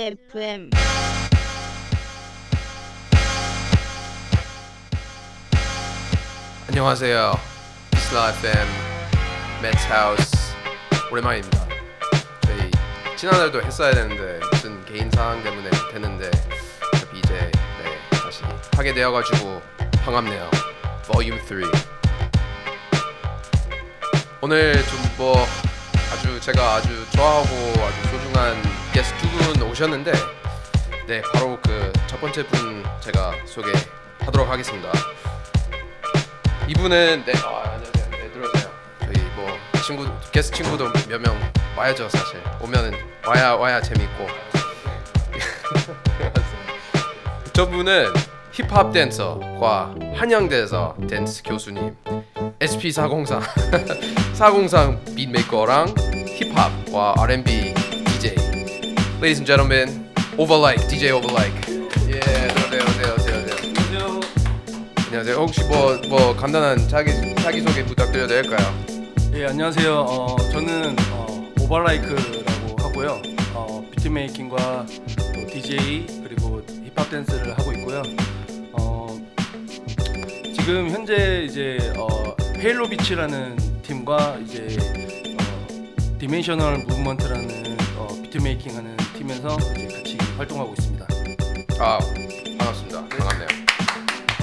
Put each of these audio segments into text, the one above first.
FM 안녕하세요. 비슬라 FM 매츠 하우스 오랜만입니다. 저희 지난달도 했어야 되는데 무슨 개인 상황 때문에 못했는데 이제 네, 다시 하게 되어가지고 반갑네요. Volume 3 오늘 좀 뭐 아주 제가 아주 좋아하고 아주 소중한 분 오셨는데 네 바로 그 첫 번째 분 제가 소개하도록 하겠습니다. 이분은 네, 아, 안녕하세요. 네, 들어오세요. 저희 뭐 친구 게스트 친구도 몇 명 와야죠, 사실. 오면은 와야 와야 재밌고. 저분은 힙합 댄서과 한양대에서 댄스 교수님, SP 403 403 빗메이커랑 힙합과 R&B. Ladies and gentlemen, Overlike DJ Overlike. 예, 들어오세요, 오세요, 오세요, 오세요. 안녕하세요. 안녕하세요. 혹시 뭐 뭐 간단한 자기 자기 소개 부탁드려도 될까요? 예, 안녕하세요. 어, 저는 어, 오버라이크라고 하고요. 어, 비트 메이킹과 또 DJ 그리고 힙합 댄스를 하고 있고요. 어, 지금 현재 이제 어, 헤일로 비치라는 팀과 이제 어, 디멘셔널 무브먼트라는 어, 비트 메이킹하는 팀에서 이제 같이 활동하고 있습니다. 아 반갑습니다. 반갑네요.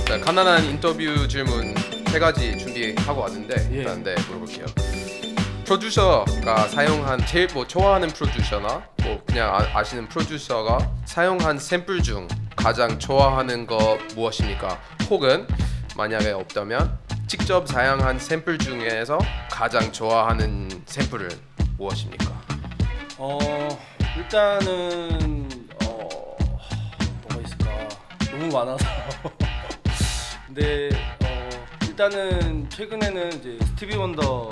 자, 간단한 인터뷰 질문 세 가지 준비하고 왔는데 예. 일단 네 물어볼게요. 프로듀서가 사용한 제일 뭐 좋아하는 프로듀서나 뭐 그냥 아, 아시는 프로듀서가 사용한 샘플 중 가장 좋아하는 거 무엇입니까? 혹은 만약에 없다면 직접 사용한 샘플 중에서 가장 좋아하는 샘플은 무엇입니까? 어 일단은 어 뭐가 있을까 너무 많아서 근데 어 일단은 최근에는 이제 스티비 원더의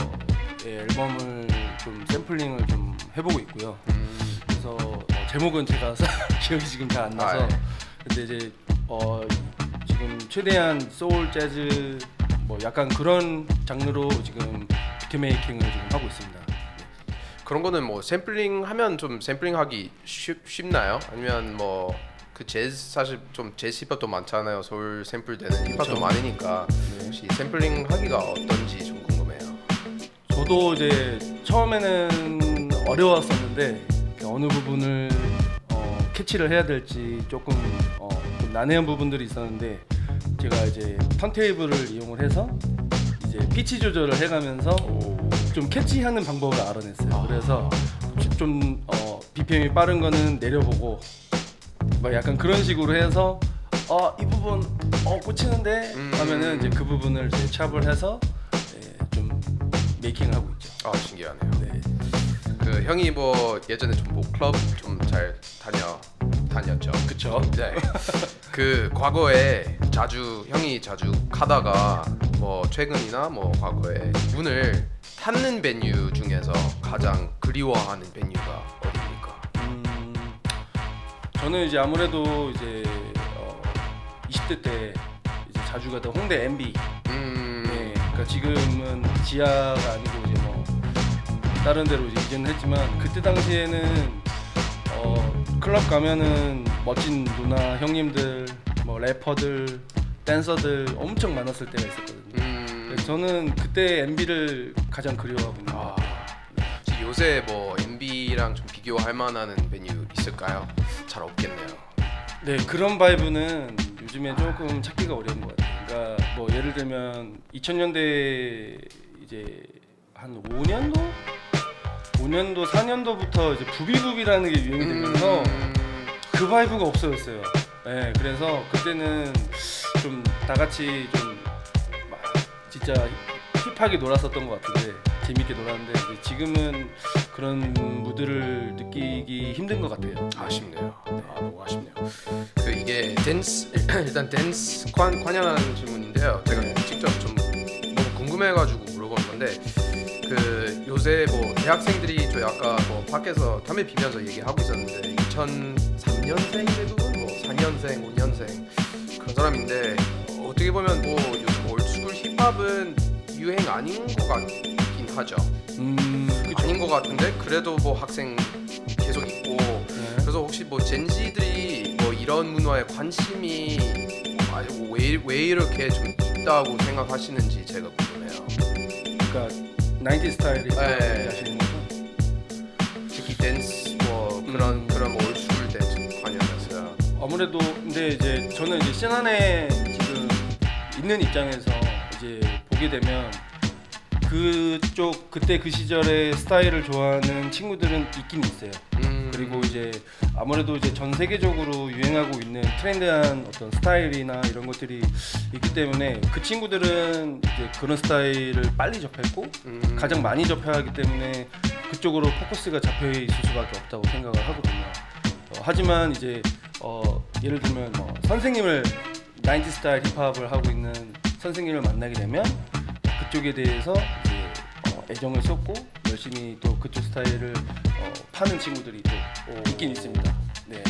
앨범을 좀 샘플링을 좀 해보고 있고요. 그래서 어, 제목은 제가 기억이 지금 잘 안 나서 아, 예. 근데 이제 어 지금 최대한 소울 재즈 뭐 약간 그런 장르로 지금 비트메이킹을 지금 하고 있습니다. 그런 거는 뭐 샘플링 하면 좀 샘플링 하기 쉽, 쉽나요? 아니면 뭐 그 재즈 사실 좀 재즈 힙합도 많잖아요. 서울 샘플 되는 힙합도. 많으니까 혹시 샘플링 하기가 어떤지 좀 궁금해요. 저도 이제 처음에는 어려웠었는데 그 어느 부분을 어, 캐치를 해야 될지 조금 어, 좀 난해한 부분들이 있었는데 제가 이제 턴테이블을 이용을 해서 이제 피치 조절을 해가면서 좀 캐치하는 방법을 알아냈어요. 그래서 좀 어, BPM이 빠른 거는 내려보고 막 약간 그런 식으로 해서 어, 이 부분 어 꽂히는데 음. 하면은 이제 그 부분을 이제 찹을 해서 예, 좀 메이킹을 하고 있죠. 아 신기하네요. 네. 그 형이 뭐 예전에 좀 뭐 클럽 좀 잘 다녀 다녔죠. 그쵸. 네. 그 과거에 자주 형이 자주 가다가 뭐 최근이나 뭐 과거에 문을 닫는 베뉴 중에서 가장 그리워하는 베뉴가 어디입니까? 음, 저는 이제 아무래도 이제 어, 20대 때 이제 자주 가던 홍대 MB. 음. 네. 그러니까 지금은 지하가 아니고 이제 뭐 다른 데로 이제 이전을 했지만 그때 당시에는 어, 클럽 가면은 멋진 누나 형님들, 뭐 래퍼들, 댄서들 엄청 많았을 때가 있었거든요. 음. 그래서 저는 그때 MB를 가장 그리워하고 있는 것 아, 같아요. 혹시 요새 뭐 MB랑 좀 비교할 만한 베뉴 있을까요? 잘 없겠네요. 네 그런 바이브는 요즘에 조금 찾기가 어려운 것 같아요. 그러니까 뭐 예를 들면 2000년대 이제 한 5년도, 5년도, 4년도부터 이제 부비부비라는 게 유행이 되면서 음. 그 바이브가 없어졌어요. 네, 그래서 그때는 좀 다 같이 좀 막 진짜 힙하게 놀았었던 것 같은데 재밌게 놀았는데 이제 지금은 그런 무드를 느끼기 힘든 것 같아요. 아쉽네요. 아, 너무 아쉽네요. 그 이게 댄스 일단 댄스 관 관련하는 질문인데요. 제가 네. 직접 좀 너무 궁금해가지고 물어보는 건데 그 요새 뭐 대학생들이 저희 아까 뭐 밖에서 담배 피면서 얘기하고 있었는데 2003년생 대부분 뭐 4년생, 5년생 그런 사람인데 어떻게 보면 뭐 요즘 올드스쿨 힙합은 유행 아닌 것 같긴 하죠. 음, 그쵸. 아닌 것 같은데 그래도 뭐 학생 계속 있고 네. 그래서 혹시 뭐 젠지들이 뭐 이런 문화에 관심이 아, 왜, 왜 이렇게 좀 있다고 생각하시는지 제가 궁금해요. 그러니까 90 스타일이 네. 하시는 거죠? 특히 댄스 뭐 그런 음. 그런 올스쿨 댄스 관련해서 아무래도 근데 이제 저는 이제 신 안에 지금 있는 입장에서 이제 보게 되면 그쪽 그때 그 시절의 스타일을 좋아하는 친구들은 있긴 있어요. 음, 그리고 이제 아무래도 이제 전 세계적으로 유행하고 있는 트렌드한 어떤 스타일이나 이런 것들이 있기 때문에 그 친구들은 이제 그런 스타일을 빨리 접했고 음, 가장 많이 접해야 하기 때문에 그쪽으로 포커스가 잡혀 있을 수밖에 없다고 생각을 하거든요. 어, 하지만 이제 어, 예를 들면 뭐 선생님을 90 스타일 힙합을 하고 있는 선생님을 만나게 되면 그쪽에 대해서 이제 어, 애정을 쏟고 열심히 또 그쪽 스타일을 어, 파는 친구들이 또 있긴 있습니다. 네.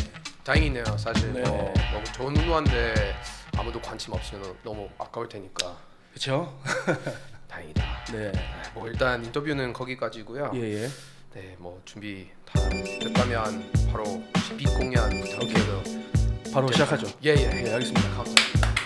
다행이네요. 사실 네. 뭐 너무 좋은 문화인데 아무도 관심 없으면 너무 아까울 테니까 그렇죠? 다행이다. 네. 뭐 일단 인터뷰는 거기까지고요. 예 예. 네, 뭐 준비 다 됐다면 바로 빅 공연 부탁드려요. 바로 시작하죠. 예, 예. 예, 알겠습니다. 감사합니다.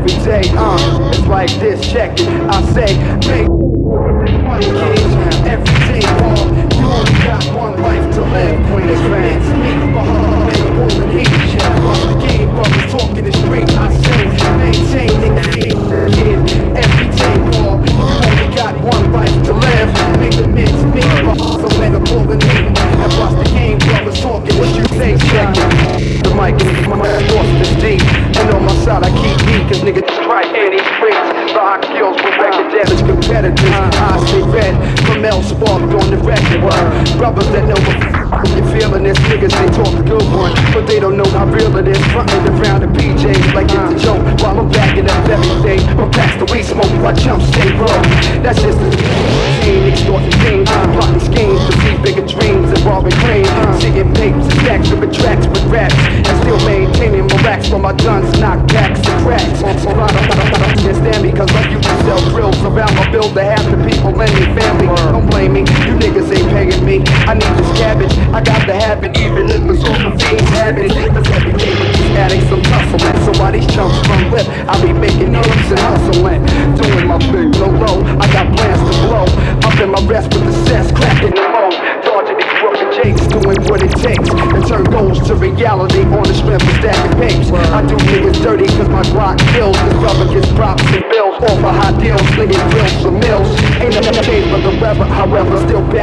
Every day,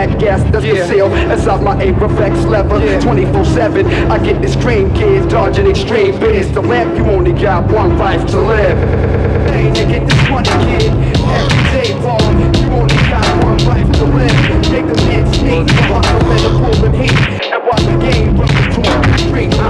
still gas, that's the seal. That's out my Apex lever. 24 7, I get this cream kids dodging extreme biz. The lamp, you only got one life to live. Hey, nigga, this money kid, every day ball. You only got one life to live. Make the men sneak, the hustle and the pulling heat. And watch the game run to the street.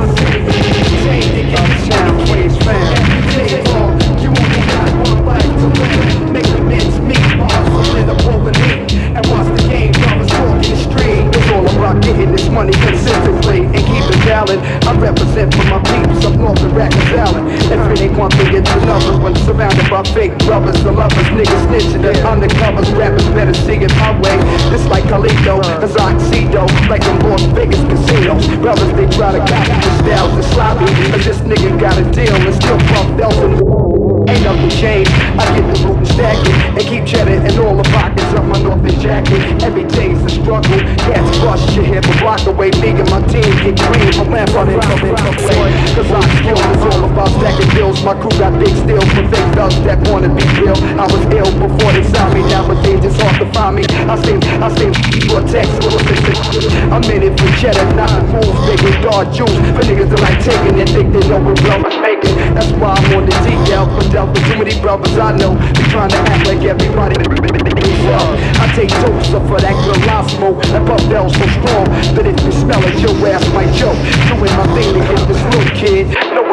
Getting this money consistently and keep it valid. I represent for my peeps up north of Rackham Island. If it ain't one thing, it's another one. Surrounded by fake brothers, the lovers, niggas snitching, and undercovers. Rappers better see it my way. This like Carlito, as Oxydo, like the Las Vegas casinos. Brothers, they try to copy the styles and sloppy. But this nigga got a deal and still pump bells and Ain't nothing changed. I get the loot and and keep cheddar in all the pockets of my Northern jacket. Every day's a struggle. Cats bust your hip a block away. Me and my team get green. My lamp on it, come in, come away. Cause I skill is all about stacking bills. My crew got big steals for fake thugs that wanna be real. I was ill before they saw me. Nowadays it's hard to find me. I stay, I stay for text. I'm in it for cheddar, not the fools. With dark juice. For niggas that like taking it, think they know brothers making. That's why I'm on the DL for Delta. Too many brothers I know be trying to act like everybody. I take up for that good Lasmo and puff bells so strong that if you smell it, your ass might choke. Doing my thing to get this little kid. No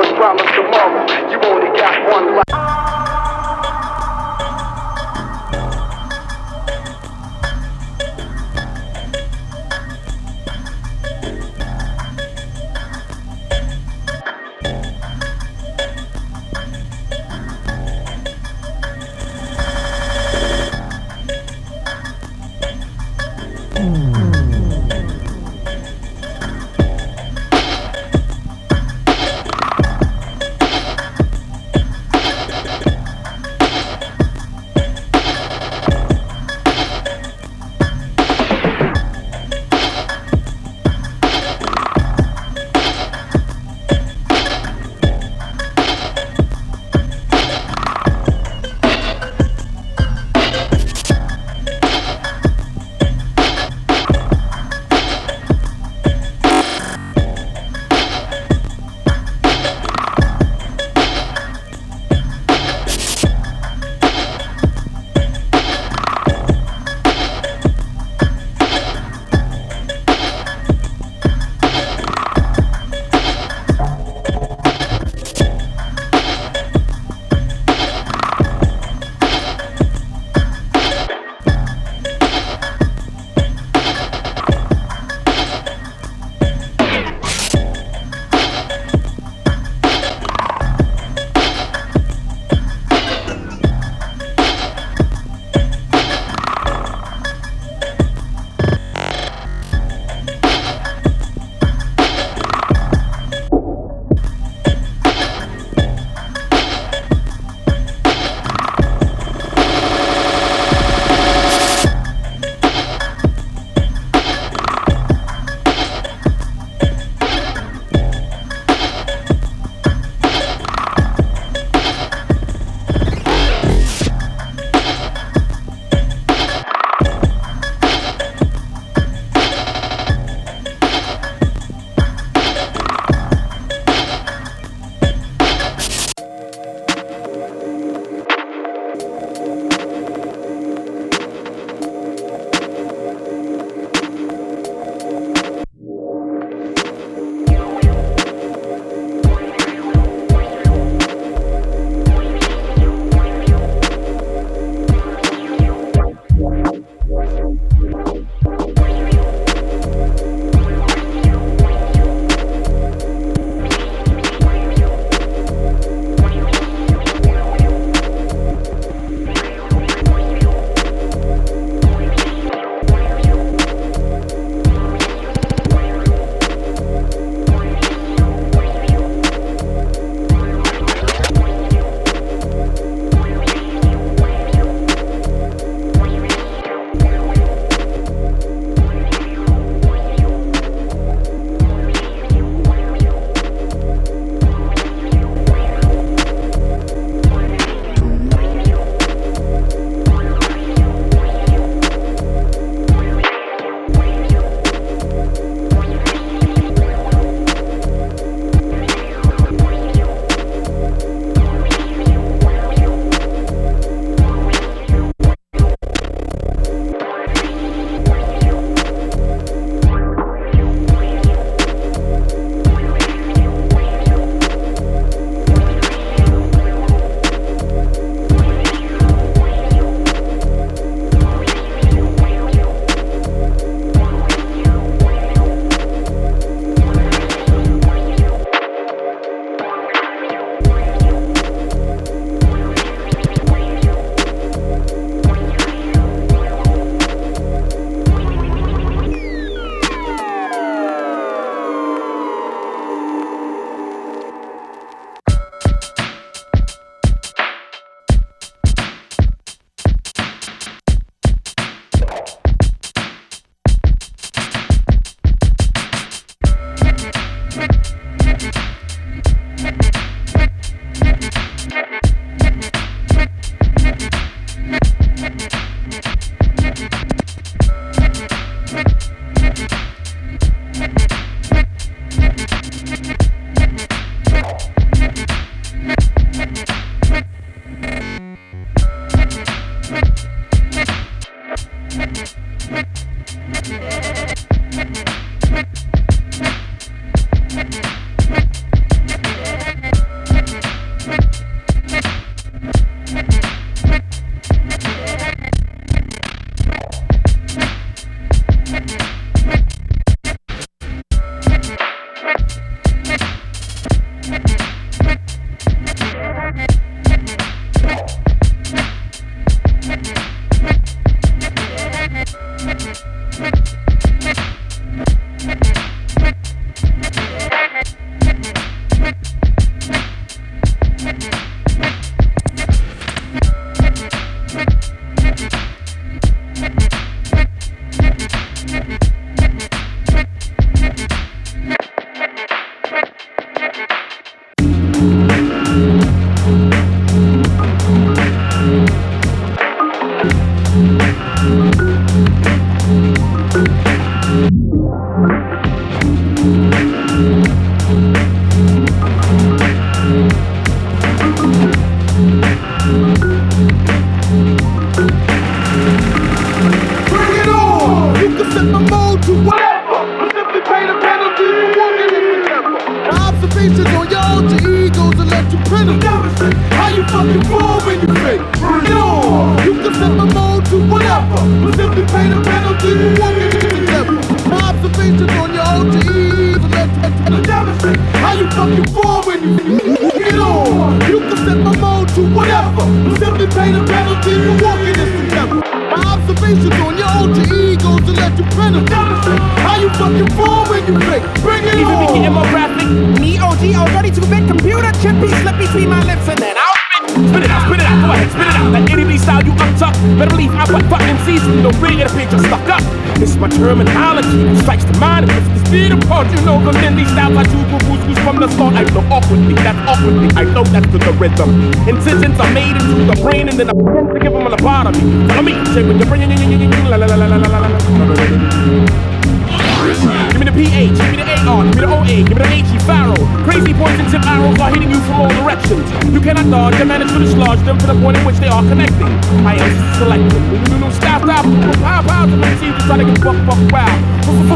charge them to the point in which they are connected. I am selective. New new new staff stop, pow pow to make cheese, try to get buck buck wow.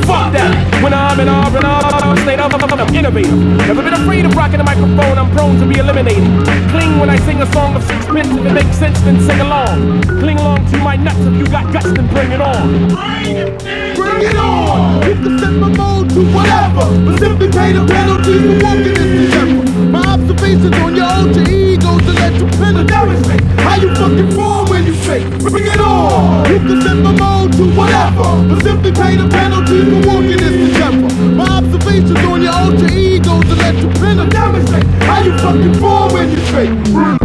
Fuck that. When I'm in awe, in awe, state of I'm innovative. Never been afraid of rocking the microphone. I'm prone to be eliminated. Cling when I sing a song of sixpence. If it makes sense, then sing along. Cling along to my nuts. If you got guts, then bring it on. Bring it in bring it on. You can set my mode to whatever, but simply pay the penalty for walking in endeavor. My observations on your alter egos and let you penetrate. How you fucking fall when you fake? Bring it on. You can set my mode to whatever, but simply pay the penalty for walking in endeavor. My observations on your alter egos and let you penetrate. How you fucking fall when you fake?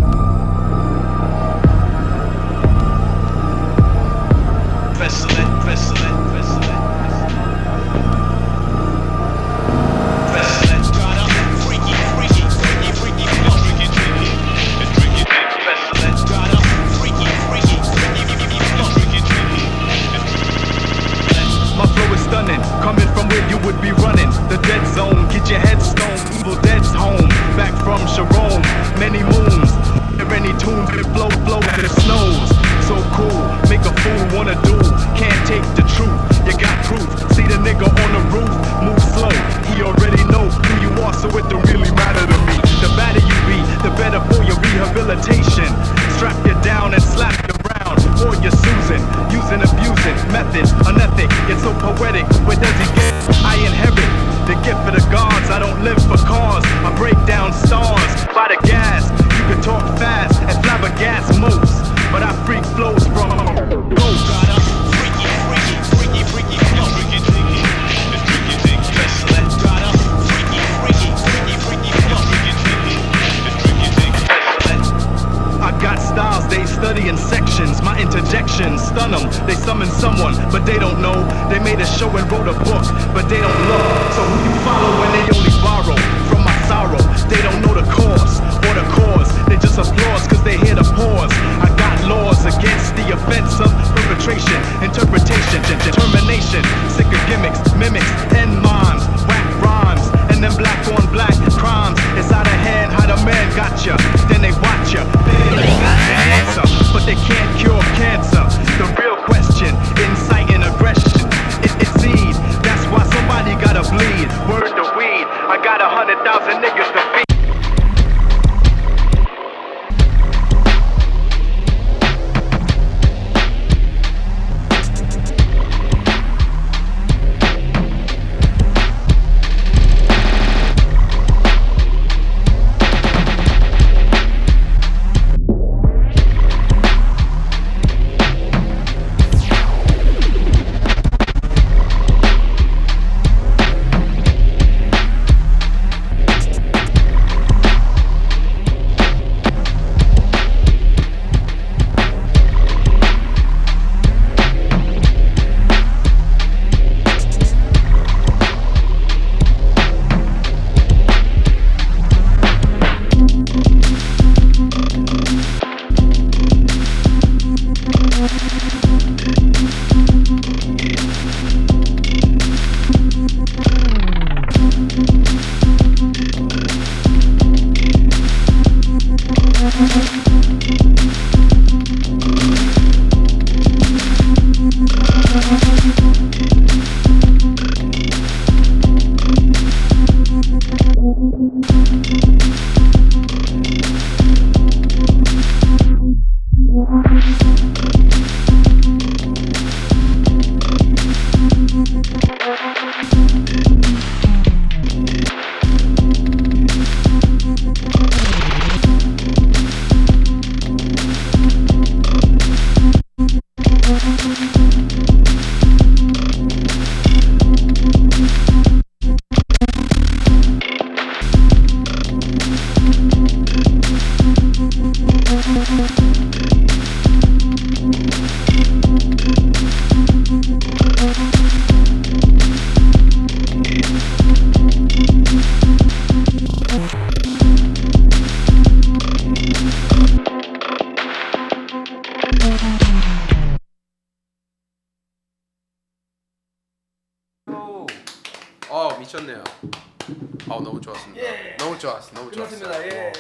좋았습니다. 예. 너무 좋았어, 너무 좋았습니다. 예. 어.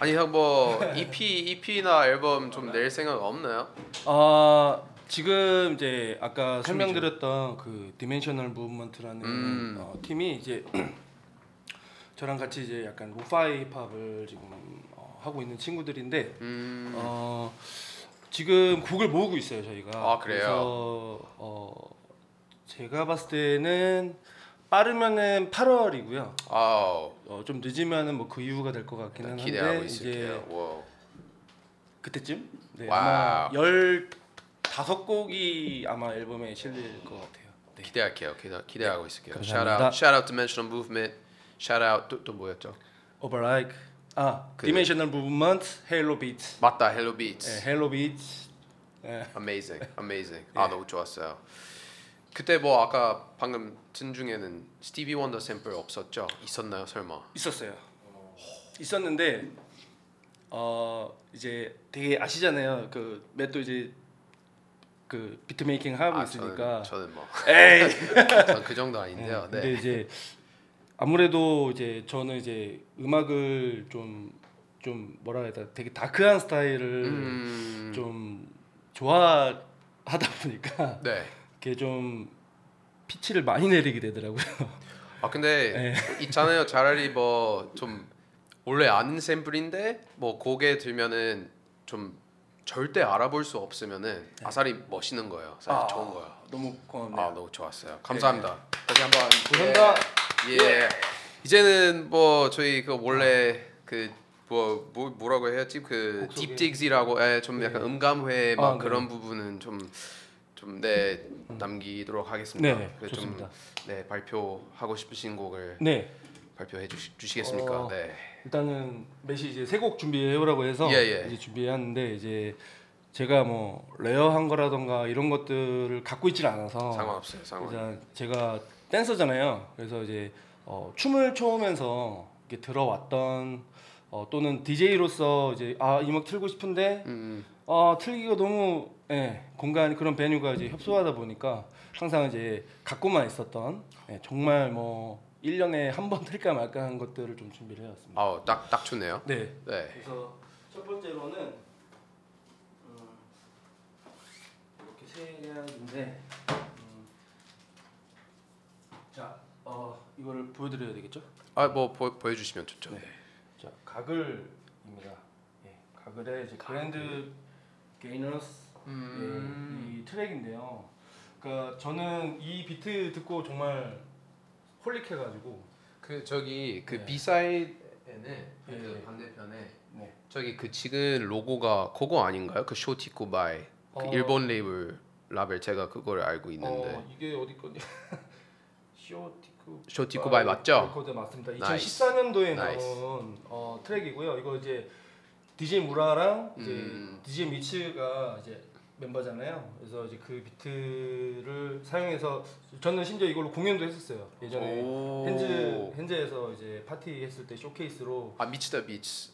아니 형 뭐 EP, EP나 앨범 좀 낼 생각 없나요? 아 지금 이제 아까 설명드렸던 그 디멘셔널 무브먼트라는 음. 어, 팀이 이제 저랑 같이 이제 약간 로파이 힙합을 지금 어, 하고 있는 친구들인데 음. 어, 지금 곡을 모으고 있어요 저희가. 아, 그래요? 그래서 어, 제가 봤을 때는 빠르면은 8월이고요. 아우 어, 좀 늦으면은 뭐 그 이유가 될 것 같기는 한데 기대하고 이제 있을게요. 와우. 그때쯤 네, 와우. 아마 열 다섯 곡이 아마 앨범에 실릴 것 같아요. 네. 기대할게요. 기대, 기대하고 있을게요. 감사합니다. Shout out, shout out Dimensional Movement. Shout out 또, 또 뭐였죠? Overlike 아 그- Dimensional Movement, Halo Beats, 맞다, Hello Beats. 네, Halo Beats. 네. Amazing, amazing. 아 너무 좋았어요. 그때 뭐 아까 방금 든 중에는 스티비 원더 샘플 없었죠? 있었나요, 설마? 있었어요. 있었는데 어 이제 되게 아시잖아요. 그 맷도 이제 그 비트 메이킹 하고 아, 있으니까 저는, 저는 뭐, 에이. 저는 그 정도 아닌데요. 근데 네. 이제 아무래도 이제 저는 이제 음악을 좀 좀 뭐라 해야 되나 되게 다크한 스타일을 음, 좀 좋아하다 보니까 네. 이게 좀 피치를 많이 내리게 되더라고요. 아 근데 네. 있잖아요. 차라리 뭐 좀 원래 아는 샘플인데 뭐 곡에 들면은 좀 절대 알아볼 수 없으면은 아사리 멋있는 거예요. 사실 좋은 거예요. 너무 고맙네요. 아 너무 좋았어요. 감사합니다. 다시 한번 감사합니다. 예. 예. 이제는 뭐 저희 그 원래 그 뭐 뭐, 뭐라고 해야지 그. 딥딕이라고 예, 좀 약간 음감회 막 아, 네. 그런 부분은 좀 좀네 남기도록 하겠습니다. 네, 그래서 좀, 좋습니다. 네 발표하고 싶으신 곡을 네. 발표해 주시, 주시겠습니까? 어, 네. 일단은 메시 이제 세 곡 준비해 오라고 해서 예, 예. 이제 준비하는데 이제 제가 뭐 레어한 거라던가 이런 것들을 갖고 있질 않아서 상관없어요. 상관. 일단 제가 댄서잖아요. 그래서 이제 어, 춤을 춰오면서 이렇게 들어왔던 어, 또는 DJ로서 이제 아 이막 틀고 싶은데 음, 어, 틀기가 너무 예, 공간 그런 베뉴가 이제 협소하다 보니까 항상 이제 갖고만 있었던 예, 정말 뭐 1년에 한 번 틀까 말까 한 것들을 좀 준비를 해왔습니다. 아우 딱딱 좋네요. 네. 네. 그래서 첫 번째로는 음, 이렇게 세 개인데 음, 자, 어, 이거를 보여드려야 되겠죠? 아뭐 보여주시면 좋죠. 네. 자, 가글입니다. 예, 가글의 이제 그랜드 게이너스 음. 예, 이 트랙인데요. 그러니까 저는 이 비트 듣고 정말 홀릭해가지고 그 저기 그 네. 비사이드에는 예, 그 예. 반대편에 네. 저기 그 찍은 로고가 그거 아닌가요? 그 쇼티 쿠바이 그 어. 일본 레이블 라벨 제가 그걸 알고 있는데 어, 이게 어디 거냐? 쇼티쿠 쇼티쿠바이 맞죠? 레코드 맞습니다. 나이스. 2014년도에 나이스. 나온 어, 트랙이고요. 이거 이제 DJ 무라랑 이제 음. DJ 미츠가 이제 멤버잖아요. 그래서 이제 그 비트를 사용해서 저는 심지어 이걸로 공연도 했었어요. 예전에 오. 헨즈 헨즈에서 이제 파티 했을 때 쇼케이스로 아 미치다 미치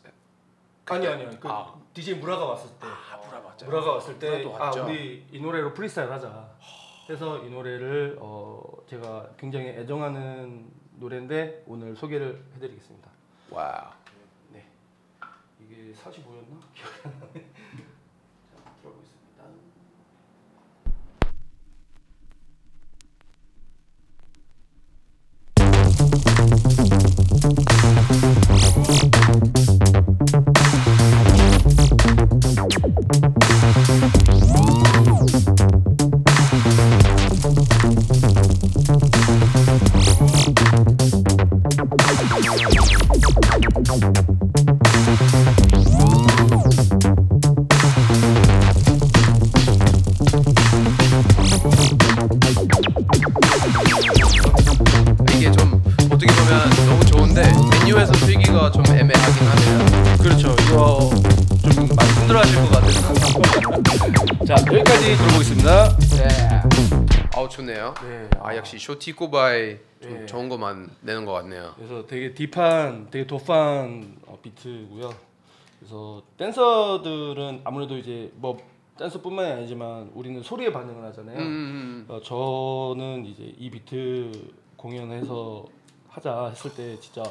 아니 아니요. 그 아. DJ 무라가 왔을 때 아 무라 맞죠? 무라가 왔을 때 무라도 아 왔죠. 우리 이 노래로 프리스타일 하자 해서 이 노래를 어 제가 굉장히 애정하는 노래인데 오늘 소개를 해드리겠습니다. 와우 네 이게 45였나 기억이 안 나네. 아 역시 쇼티쿠바이 좀 네. 좋은 것만 내는 것 같네요. 그래서 되게 딥한, 되게 도프한 어, 비트고요. 그래서 댄서들은 아무래도 이제 뭐 댄서뿐만이 아니지만 우리는 소리에 반응을 하잖아요. 음, 어, 저는 이제 이 비트 공연해서 하자 했을 때 진짜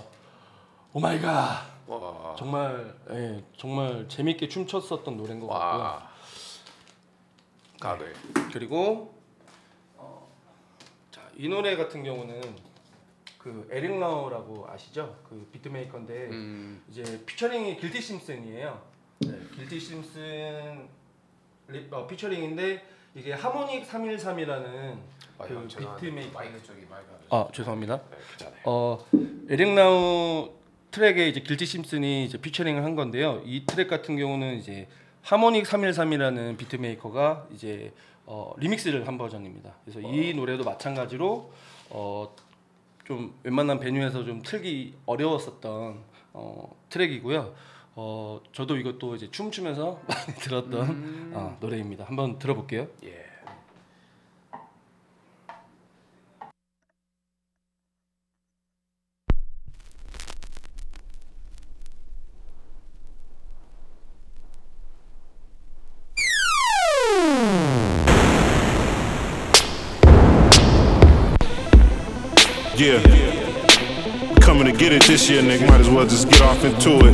오 마이 갓 와. 정말 예, 정말 재밌게 춤췄었던 노래인 것 같고요. 와. 각을. 그리고 어, 자, 이 노래 같은 경우는 그 에릭 라우라고 아시죠? 그 비트메이커인데 음. 이제 피처링이 길티 심슨이에요. 네, 길티 심슨 리, 어, 피처링인데 이게 하모닉 313이라는 아, 그 형, 죄송한데 비트메이커 마이크 쪽이 마이크. 아 죄송합니다. 네, 괜찮아요. 어 에릭 라우 트랙에 이제 길티 심슨이 이제 피처링을 한 건데요. 이 트랙 같은 경우는 이제 하모닉 313이라는 비트메이커가 이제 어, 리믹스를 한 버전입니다. 그래서 이 노래도 마찬가지로 어, 좀 웬만한 베뉴에서 좀 틀기 어려웠었던 어, 트랙이고요. 어, 저도 이것도 이제 춤추면서 많이 들었던 어, 노래입니다. 한번 들어볼게요. 예. Yeah. Coming to get it this year, nigga. Might as well just get off into it.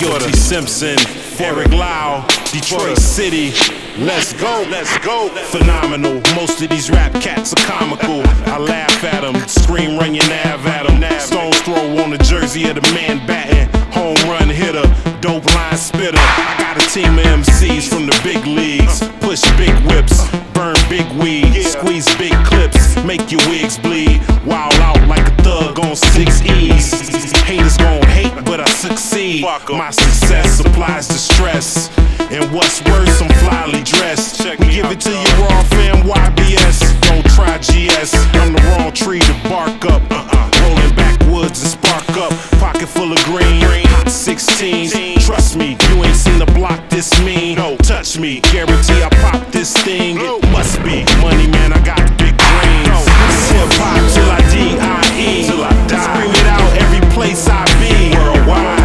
Guilty Simpson, Eric Lau, Detroit City. Let's go, let's go. Phenomenal. Most of these rap cats are comical. I laugh at them, scream, run your nav at them. Stone's throw on the jersey of the man batting. Home run hitter, dope line spitter. I got a team of MCs from the big leagues. Push big whips, burn big weed, squeeze big clips, make your wigs bleed. Wild out like a thug on six E's. Haters gon' hate, but I succeed. My success supplies the stress. And what's worse, I'm flyly dressed. We give it to you raw, fam, YBS. Don't try GS. I'm the wrong tree to bark up. Uh-uh. Rolling backwoods and spark up. Pocket full of green. Hot 16s. Trust me, you ain't seen the block this mean. No, touch me. Guarantee I pop this thing. It must be money, man. I got big dreams. It's hip hop till I D-I-E. Till I die. Scream it out every place I be. Worldwide.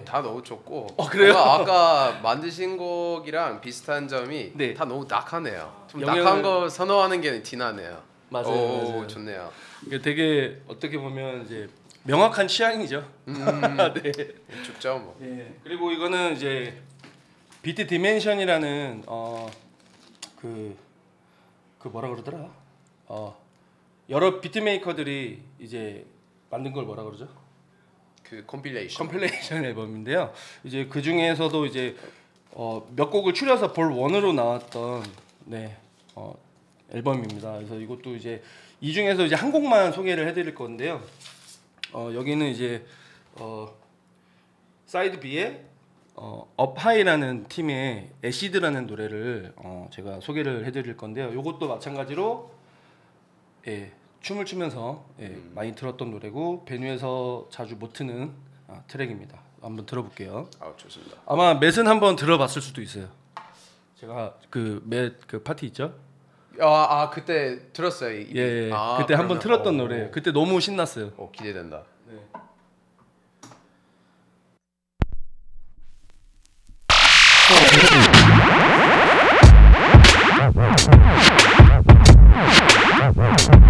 네. 다 너무 좋고 어, 그래요? 아까 만드신 곡이랑 비슷한 점이 네. 다 너무 낙하네요. 좀 영향을- 낙한 거 선호하는 게 티나네요. 맞아요, 오, 맞아요. 좋네요. 이게 되게 어떻게 보면 이제 명확한 취향이죠. 네. 죽죠 뭐. 예. 그리고 이거는 이제 비트 디멘션이라는 어그그 그 뭐라 그러더라? 어 여러 비트 메이커들이 이제 만든 걸 뭐라 그러죠? 그 컴필레이션. 컴필레이션 앨범인데요. 이제 그 중에서도 이제 어, 몇 곡을 추려서 볼 원으로 나왔던 네 어, 앨범입니다. 그래서 이것도 이제 이 중에서 이제 한 곡만 소개를 해드릴 건데요. 어, 여기는 이제 어, 사이드 어, 업하이라는 팀의 애시드라는 노래를 어, 제가 소개를 해드릴 건데요. 이것도 마찬가지로 예, 춤을 추면서 예, 많이 들었던 노래고 베뉴에서 자주 못 트는 아, 트랙입니다. 한번 들어볼게요. 아 좋습니다. 아마 맷은 한번 들어봤을 수도 있어요. 제가 그 맷 그 파티 있죠? 아, 아 그때 들었어요. 이- 예, 예. 아, 그때 한번 그러면- 틀었던 오, 노래예요. 그때 너무 신났어요. 오, 기대된다. 이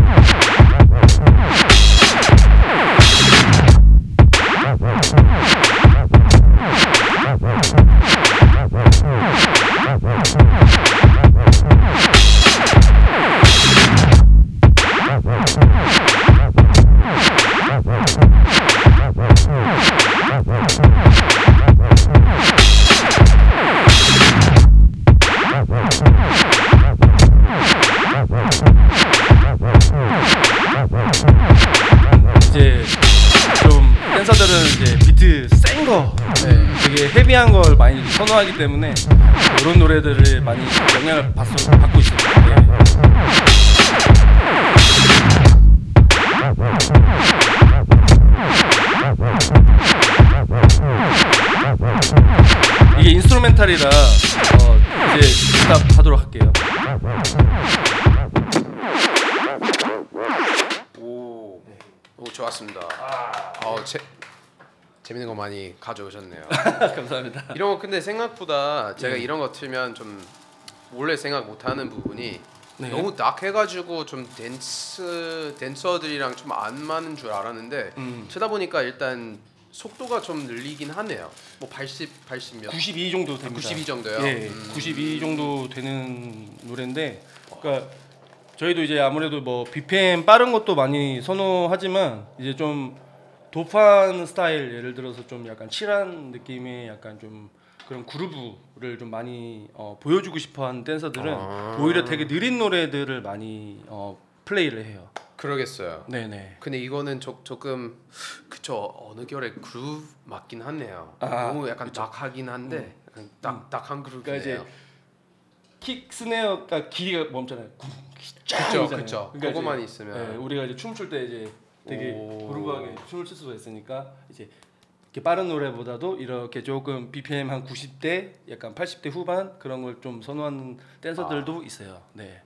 하기 때문에 이런 노래들을 많이 영향을 받, 받고 있습니다. 예. 이게 인스트루멘탈이라 어, 이제 스탑하도록 할게요. 반갑습니다. 어, 재, 재밌는 거 많이 가져오셨네요. 감사합니다. 이런 거 근데 생각보다 제가 네. 이런 거 틀면 좀 원래 생각 못 하는 부분이 네. 너무 낙해가지고 좀 댄스 댄서들이랑 좀 안 맞는 줄 알았는데 음. 치다 보니까 일단 속도가 좀 늘리긴 하네요. 뭐 80, 80 몇? 92 정도 됩니다. 92 정도요? 예, 음. 92 정도 되는 노래인데, 그러니까 저희도 이제 아무래도 뭐 BPM 빠른 것도 많이 선호하지만 이제 좀 도프한 스타일 예를 들어서 좀 약간 칠한 느낌의 약간 좀 그런 그루브를 좀 많이 어, 보여주고 싶어하는 댄서들은 아. 오히려 되게 느린 노래들을 많이 어, 플레이를 해요. 그러겠어요. 네네. 근데 이거는 조, 조금 그쵸 어느 결의 그루브 맞긴 하네요. 아, 너무 약간 낙하긴 한데 약간 딱 딱한 그루브네요. 그러니까 이제 킥 스네어가 길이가 멈잖아요. 쫙 그쵸. 그쵸. 그러니까 그거만 이제, 있으면. 예, 우리가 이제 춤출 때 이제 되게 오. 그루브하게 춤을 출 수가 있으니까 이제 이렇게 빠른 노래보다도 이렇게 조금 BPM 한 90대, 약간 80대 후반 그런 걸 좀 선호하는 댄서들도 있어요. 네.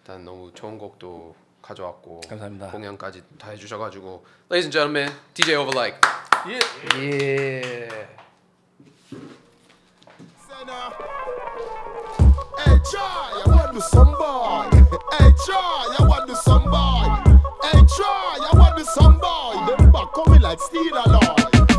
일단 너무 좋은 곡도 가져왔고 감사합니다. 공연까지 다 해주셔가지고 Ladies and gentlemen, DJ Overlike. 예. 예. Hey, try, I want to some boy. Hey, try, I want to some boy. Hey, try, I want to some boy. Them back coming like steel alloy.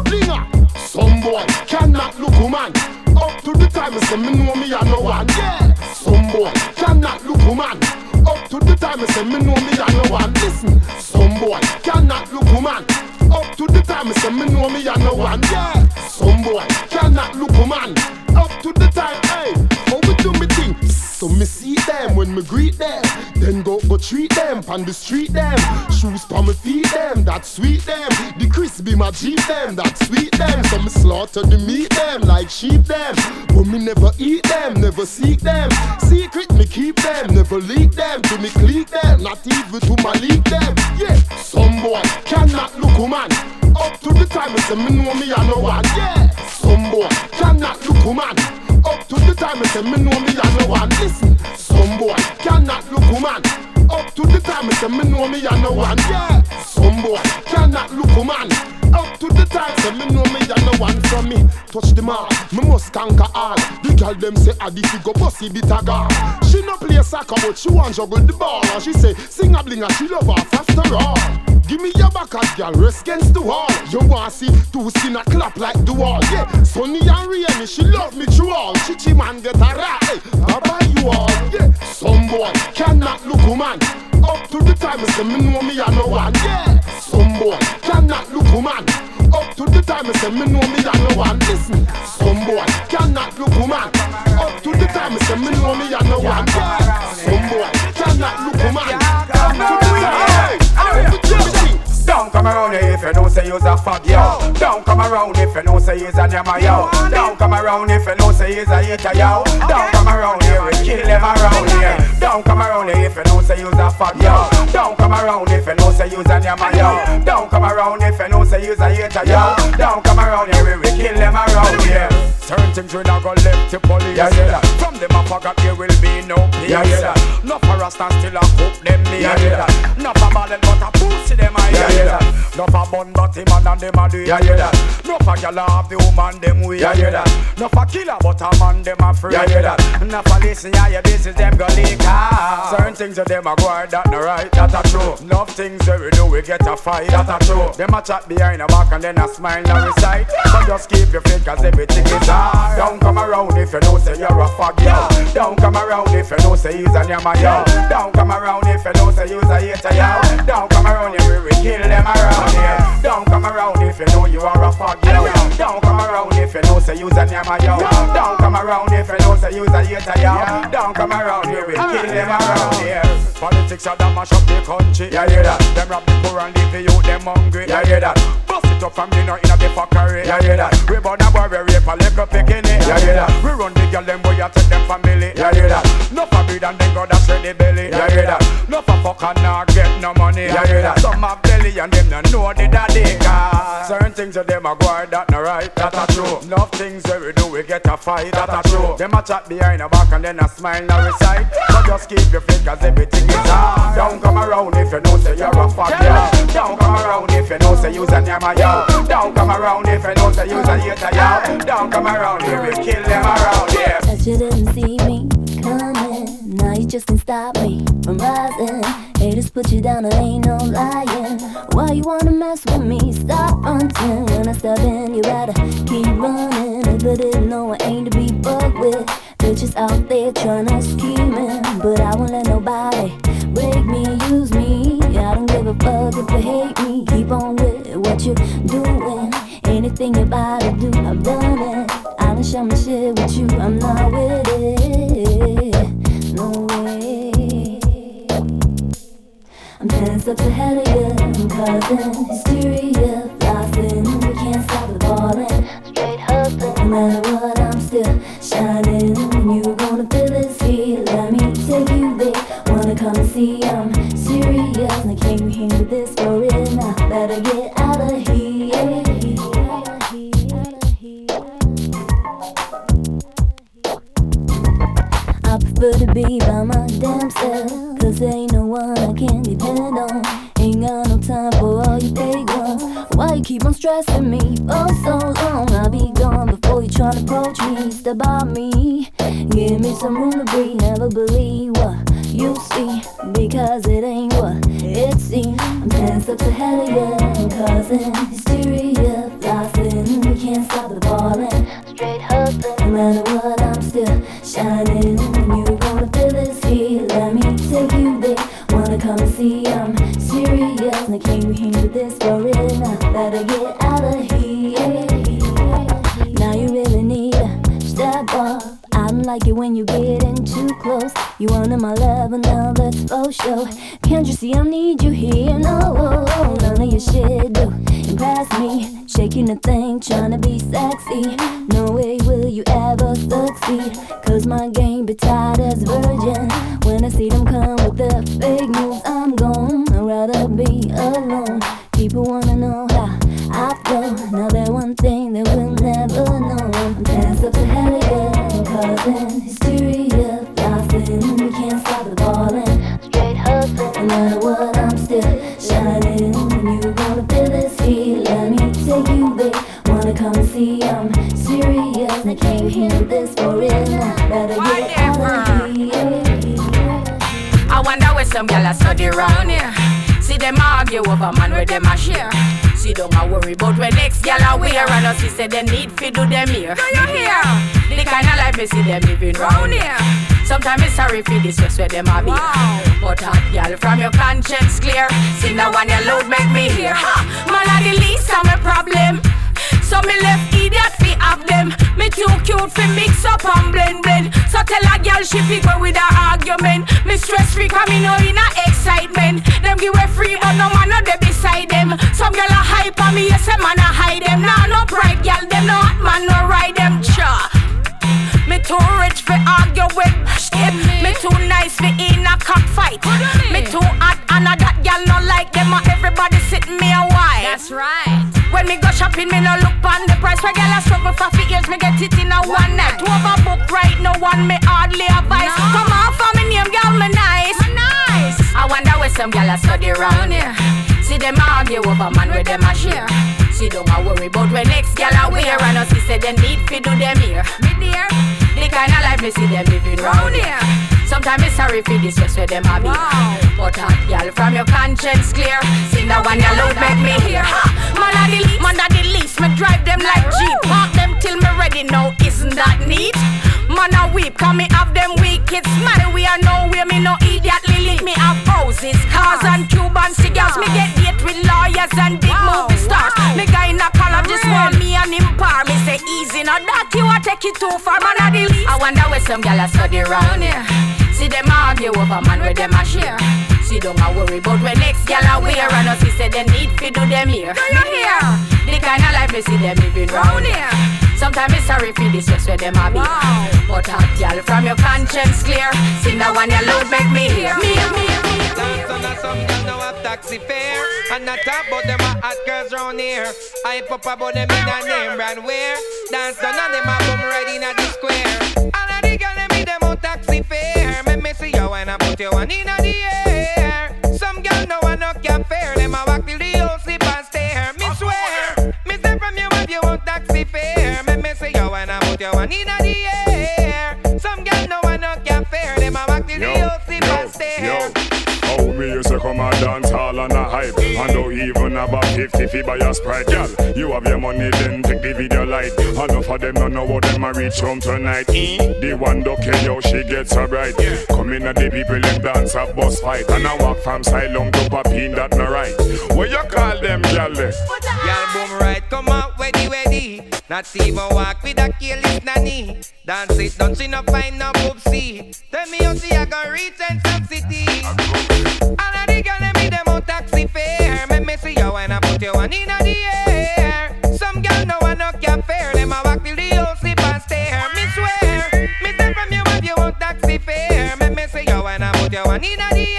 Flinger, some boy cannot look woman. Up to the time, say me know me a no one. Yeah, some boy cannot look woman. Up to the time, say me know me a no one. Listen, some boy cannot look woman. Up to the time, say me know me a no one. Yeah, some boy cannot look woman. Up to the time, hey, how we me thing? So me see them when me greet them. Then go go treat them on the street them. Shoes pa me feet them, that sweet them. The crispy my jeep them, that sweet them. So me slaughter the meat them like sheep them. But me never eat them, never seek them. Secret me keep them, never leak them. To me click them, not even to my leak them. Yeah, some boy cannot look woman. Up to the time, me say me know me a no one. Yeah, some boy cannot look woman. Up to the time, me say me know me a no one. Listen, some boy cannot look woman. Up to the time, me say me know me a no one. Yeah, some boy cannot look woman. Up to the time, say me know me a no one from me. Touch the mark, me must conquer all. The girl them say I fi go bossy bit a girl. She no play soccer, but she want juggle the ball. And she say sing a bling and she love off after all. Give me your back as girl, rest against the wall. You want see two skin a clap like the wall. Yeah, Sunny and rainy, she love me through all. Chichi man get a rat, hey, I buy you all. Yeah, some boy cannot look woman. Up to the time, me say me know me a no one. Yeah, some boy cannot look woman. Up to the time, me say me know me a no one. Listen, some boy cannot look woman. Up to the time, me say me know me a no one. Some boy cannot look woman. Come around here if you don't say you's a fuck yo. Don't come around if you don't say you's a nyama yo. Don't come around if you don't say you's a hater yo. Don't come around here and kill them around here. Don't come around here if you don't say you's a fuck yo. Don't come around if you don't say you's a nyama yo. Don't come around if you don't say you's a hater yo. Don't come around here we kill them around here. Certain things we not gonna left to police. Yeah, yeah, that. From them I forgot there will be no peace. Yeah, yeah, that. No for Rasta still a cook them me. Yeah, yeah, that. No for ballad but a pussy them I yeah, yeah, that. No for bun but him and them a do it. Yeah, yeah, that. No for gyal have the woman them we. Yeah, yeah, that. No for killer but a man them a free. Yeah, yeah, that. No for listen yeah, yeah, this is them go leak out. Certain things that them a go that no right, that a true. Enough things that we do we get a fight, that a true. Them a chat behind the back and then a smile and recite. So just keep your faith cause everything is hard. Don't come around if you know say you're a fag yo. Don't come around if you know say he's a nyama yo. Don't come around if you know say you's a hater yo. Don't come around here we kill them around here. Don't come around if you know you are a fag yo. Don't come around if you know say you's a nyama yo. Don't come around if you know say you's a hater yo. Don't come around here we kill them around here. Politics are that mash up the country. Yeah, hear that. Them rob the poor and leave the youth them hungry. Yeah, hear that. Bust it up from me no inna the fuckery. You hear that? We born a boy we rape a little picking it. You hear that? We run the girl them boy you take them family. You hear that? No for breed and then go that's where the belly. You hear that? No for fuck and not get no money. You hear that? Some have belly and them no know the daddy. Cause certain things of them a go that no right. That a true. Enough things that we do we get a fight. That a true. Them a chat behind the back and then a smile now recite. So just keep your cause everything is hard. Don't come around if you know say you're a fuck yeah. Don't come around if you know say you's a nyama yo. Don't come around if you know say you's a hater yo. Don't come around here we kill them around here. Bet you didn't see me coming. Now you just can't stop me from rising. Haters put you down, there ain't no lying. Why you wanna mess with me? Stop hunting. When I step in, you better keep running. If I didn't know I ain't to be fucked with. Bitches out there tryna scheming, but I won't let nobody break me, use me. Don't give a fuck if they hate me. Keep on with what you're doing. Anything you about to do, I've done it. I done share my shit with you, I'm not with it. No way. I'm ten steps ahead of you, causing hysteria, flossing. We can't stop the ballin', straight hustling. No matter what, I'm still shining. You gonna feel this heat? Let me take you come see? I'm serious. Now can you handle this real? Now better get out of here. I prefer to be by my damn self. Cause ain't no one I can depend on. Ain't got no time for all you fake ones. Why you keep on stressing me for so long? I'll be gone before you try to approach me. Step by me. Give me some room to breathe. Never believe what you see. Because it ain't what it seems. I'm steps ahead of you. Causing hysteria. Flossing. We can't stop the ballin'. Straight hustling. No matter what, I'm still shining. You gonna feel this heat. Let me take you there. Wanna come and see? I'm serious. Now can you handle this for real? Now better get out of here. Don't like it when you get in too close. You under my level now, that's for sure. Can't you see I need you here? No, none of your shit do impress me. Shaking the thing, trying to be sexy. No way will you ever succeed. Cause my game be tired as virgin. When I see them come with the fake moves, I'm gone. I'd rather be alone. People wanna know how I feel. Now that one thing they will never know. I'm ten steps ahead of causing hysteria, flossing. We can't stop the ballin', straight hustling. No matter what, I'm still shining. You gonna feel this heat? Let me take you there. Wanna come and see? I'm serious. Can you handle this for real? Better get out of here. I wonder where some gyal a study round here. See them argue over man where them a share. See don't a worry about where next gyal a wear and us see say they need fi do them here. Do you hear? The kind of life me see them living round here. Sometimes it's sorry for this just where them a be. But hot gyal from your conscience clear. See now one you load make me hear. Ha! Man a the least of my problem. So me left idiot fi have them. Me too cute fi mix up and blend blend. So tell a girl she fi go with her argument. Me stress free cause me know in a excitement. Them give away free but no man no dey beside them. Some girl a hype on me, yes a man a hide them. Nah no pride girl, them no hot man no ride them. Cha. Me too rich fi argue with skip. Me too nice fi in a cockfight. Me too hot and a that girl no like them. A everybody sit me a while. That's right. When me go shopping, me no look on the price. Where girl a struggle for fi years, me get it in a one night. Two overbook right, no one me hardly advise. Come on for me name, girl, me nice. nice. I wonder where some girl a study round here. See them argue over man where them a share. See don't a worry about where next girl a wear and us said they need fi do them here. Me dear, the kind of life me see them living round here. Sometimes it's sorry for this just where them a be. But hot girl from your conscience clear. See now one load make me hear. Ha! Man a the least, man a the least. Me drive them like Jeep. Park them till me ready now. Isn't that neat? Man a weep, cause me have them wicked smile. We are nowhere, me no idiot lily. Me have houses, cars and Cuban cigars. Me get date with lawyers and big movie stars. Me guy in a collar just want me and him par. Me say easy, now that you take it too far. Man a the least. I wonder where some gyal a study round here. See them argue over man where them a share. See don't a worry about where next gyal a wear and us he say they need fi do them here. Do you hear? The kind of life me see them living round here. Sometimes it's sorry for the sex where them a be. But hot girl from your conscience clear. See now when you load make me hear. Me, me, me. Dance on a some girl now have taxi fare. And not talk about them a hot girls round here. Hype up about them in a name brand wear. Dance down on them a boom right in a the square. All of the girl them be them on taxi fare. Make me see you when I put you one in a the air. Some girl know I no can fare. Them a walk till the whole sleep and stare. Me swear Me say from you if you want taxi fare when I put you one in the air Some girl know I no can fare Them a walk till the sleep and How me used to come and dance hall and a hype? And don't even have a 50 fee by your sprite Girl, you have your money then take the video light. Enough of them don't know what them a reach home tonight? The one don't care how she gets so bright Come in at the people them dance a bus fight. And I walk from Silong to Papine that no right. What you call them girl there? Y'all boom right, come out, weddy weddy. Not even walk with a careless nanny. Dance it, don't she no find no poopsie. Tell me how see I go reach and some city. All of the girl them me them on taxi fare. Make me see you when I put you one in the air. Some girl know I no can fare. Them a walk till the whole sleep and stare. Me swear, me say from you if you want taxi fare. Make me see you when I put you one in the air.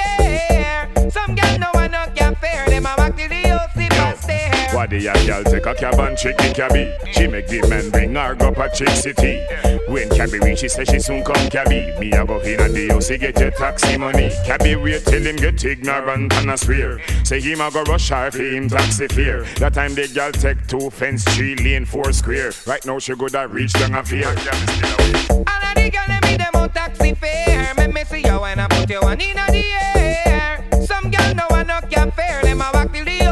Why the young girl take a cab and chick the cabby? She make the man bring her up Chick City. When cabby reach, she say she soon come cabby. Me a go in a the house, he get your taxi money. Cabby wait till him get ignorant and a swear. Say him a go rush her for him taxi fare. That time the girl take two fence, three lane, four square. Right now she go that reach down a fear. All of the girl them me them on taxi fare. Make me see you when I put you one in the air. Some girl know I no can fare. Them a walk till the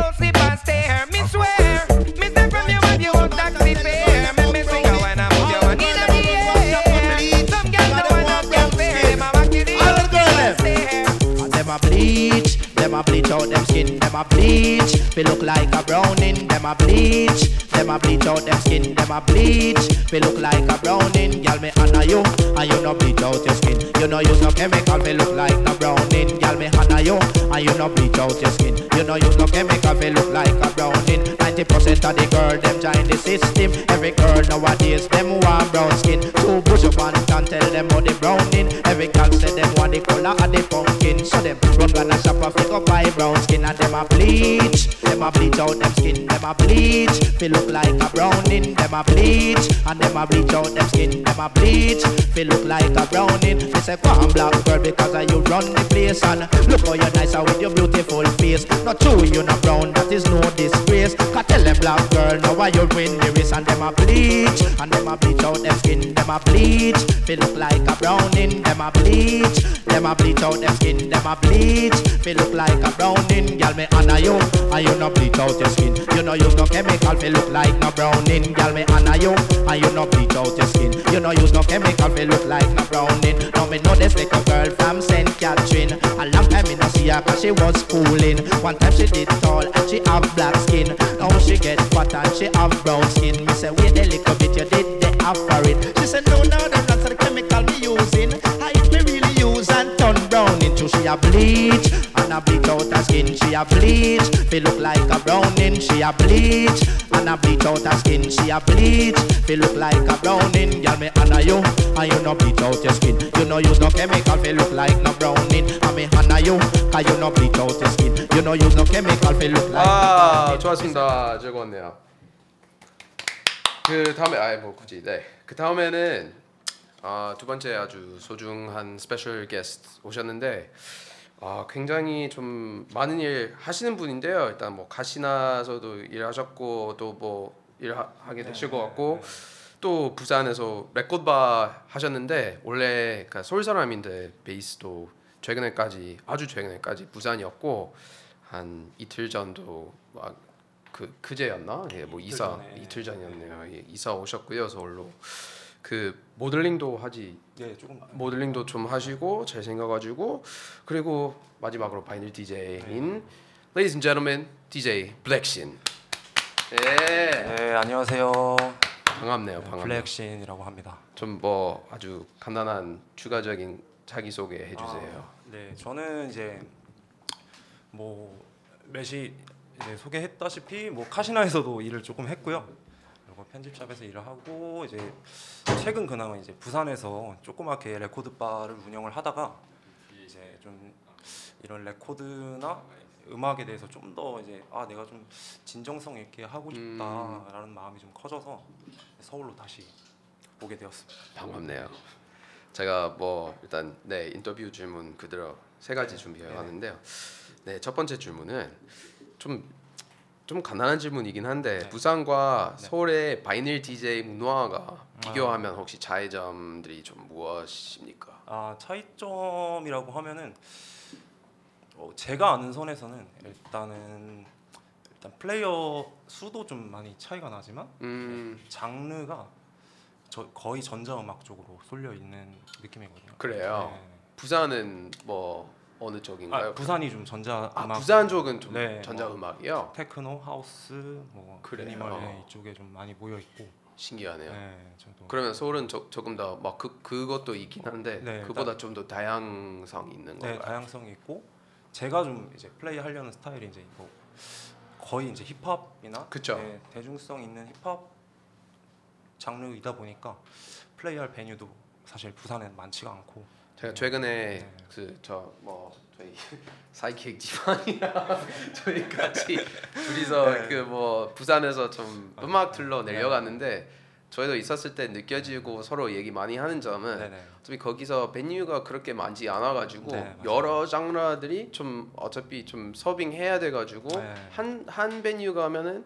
bleach out them skin, them a bleach. We look like a browning, them a bleach. Them a bleach out them skin, them a bleach. We look like a browning, girl me honor you, and you no bleach out your skin. You no use no chemical, we look like no browning, girl me honor you, and you no bleach out your skin. You no use no chemical, we look like a browning. Ninety percent of the girl them join the system. Every girl nowadays them want brown skin. Two push up and can tell them how they browning. Every girl say them want the color of the pumpkin. So them run gonna shop and pick up buy brown skin and them a bleach. Them a bleach out them skin. Them a bleach. Feel look like a browning. Them a bleach and them a bleach out them skin. Them a bleach. Feel look like a browning. Me say on black girl because you run the place and look how you nice with your beautiful face. Not true you not brown. That is no disgrace. Cause tell them black girl now why you win the race and them a bleach and them a bleach out them skin. Them a bleach. Feel look like a browning. Them a bleach. Them a bleach out them skin. Them a bleach. Feel look like a browning. Girl me honor you and you no bleach out your skin. You no use no chemical. Feel look like no browning. Girl me honor you and you no bleach out your skin. You no use no chemical. Feel look like no browning. Now me know this little girl from St. Catherine. A long time me no see her 'cause she was schooling. One time she did tall and she have black skin. Now she get fat and she have brown skin. Me say wait a little bit you did the offering. She said no no that's not the chemical me using. I me really use and turn brown into she a bleach and a bleach out her skin. She a bleach, feel look like a browning. She a bleach and a bleach out her skin. She a bleach, feel look like a browning. Girl me honor you and you no bleach out your skin. You no use no chemical, feel look like no browning. And me honor you, cause you no bleach out your skin. You no use no chemical, feel look like. 아 좋았습니다. 즐거웠네요. 그 다음에 아예 뭐 굳이 네. 그 다음에는 아, 두 번째 아주 소중한 스페셜 게스트 오셨는데 아, 굉장히 좀 많은 일 하시는 분인데요. 일단 뭐 가시나서도 일하셨고 또 뭐 일하게 되실 것 같고 또 부산에서 레코드바 하셨는데 원래 그러니까 서울 사람인데 베이스도 최근에까지 아주 최근에까지 부산이었고 한 이틀 전도 막 그 그제였나? 예, 뭐 이사 이틀 전이었네요. 예, 이사 오셨고요 서울로 그 모델링도 하지. 네, 조금 모델링도 좀 하시고 잘 생겨가지고 그리고 마지막으로 바이닐 DJ인 Ladies and Gentlemen DJ 블랙신. 예. 네 안녕하세요. 반갑네요. 반갑네요. 블랙신이라고 합니다. 좀 뭐 아주 간단한 추가적인 자기 소개 해주세요. 네 저는 이제 뭐 매시 이제 소개했다시피 뭐 카시나에서도 일을 조금 했고요. 뭐 편집샵에서 일을 하고 이제 최근 그나마 이제 부산에서 조그맣게 레코드 바를 운영을 하다가 이제 좀 이런 레코드나 음악에 대해서 좀 더 이제 아 내가 좀 진정성 있게 하고 싶다라는 마음이 좀 커져서 서울로 다시 오게 되었습니다. 반갑네요. 제가 뭐 일단 네 인터뷰 질문 그대로 세 가지 준비해 왔는데요. 네 첫 번째 질문은 좀 좀 간단한 질문이긴 한데 부산과 서울의 바이닐 DJ 문화가 비교하면 혹시 차이점들이 좀 무엇입니까? 아 차이점이라고 하면은 어, 제가 아는 선에서는 일단은 일단 플레이어 수도 좀 많이 차이가 나지만 음. 네, 장르가 저 거의 전자음악 쪽으로 쏠려 있는 느낌이거든요. 그래요. 네. 부산은 뭐 어느 쪽인가요? 아, 부산이 좀 전자 음악. 아, 부산 쪽은 좀 네, 전자음악이요? 뭐 테크노, 하우스, 뭐 그래요? 미니멀 네, 이쪽에 좀 많이 모여 있고. 신기하네요. 네, 저도. 그러면 서울은 조, 조금 더 막 그 그것도 있긴 한데 네, 그보다 좀 더 다양성이 있는 네, 건가요? 다양성이 있고 제가 좀 이제 플레이 하려는 스타일이 이제 뭐 거의 이제 힙합이나. 네, 대중성 있는 힙합 장르이다 보니까 플레이할 베뉴도 사실 부산엔 많지가 않고 제가 최근에 그 저 뭐 저희 사이킥 집안이랑 저희 같이 둘이서 네. 그뭐 부산에서 좀 음악 틀러 내려갔는데 저희도 있었을 때 느껴지고 서로 얘기 많이 하는 점은 네네. 어차피 거기서 베뉴가 그렇게 많지 않아가지고 네. 여러 장르들이 좀 어차피 좀 서빙해야 돼가지고 네. 한한 베뉴 가면은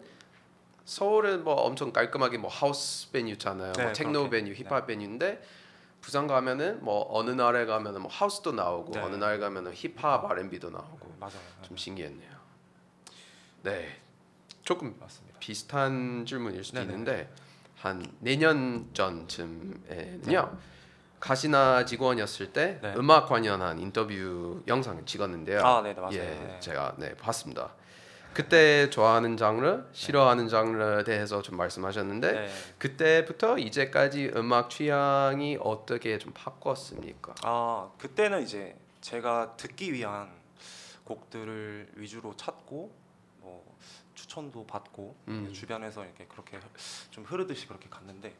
서울은 뭐 엄청 깔끔하게 뭐 하우스 베뉴잖아요, 네, 뭐 테크노. 베뉴, 힙합 베뉴인데 부산 가면은 뭐 어느 날에 가면은 뭐 하우스도 나오고 네. 어느 날 가면은 힙합 R&B도 나오고 맞아요. 좀 신기했네요. 네, 조금 맞습니다. 비슷한 질문일 수도 네네. 있는데 한 내년 전쯤에는요. 가시나 직원이었을 때 네. 음악 관련한 인터뷰 영상을 찍었는데요. 아, 네네, 맞아요. 예, 네. 제가 네 봤습니다. 그때 좋아하는 장르, 싫어하는 장르에 대해서 좀 말씀하셨는데 네. 그때부터 이제까지 음악 취향이 어떻게 좀 바꿨습니까? 아 그때는 이제 제가 듣기 위한 곡들을 위주로 찾고 뭐 추천도 받고 음. 주변에서 이렇게 그렇게 좀 흐르듯이 그렇게 갔는데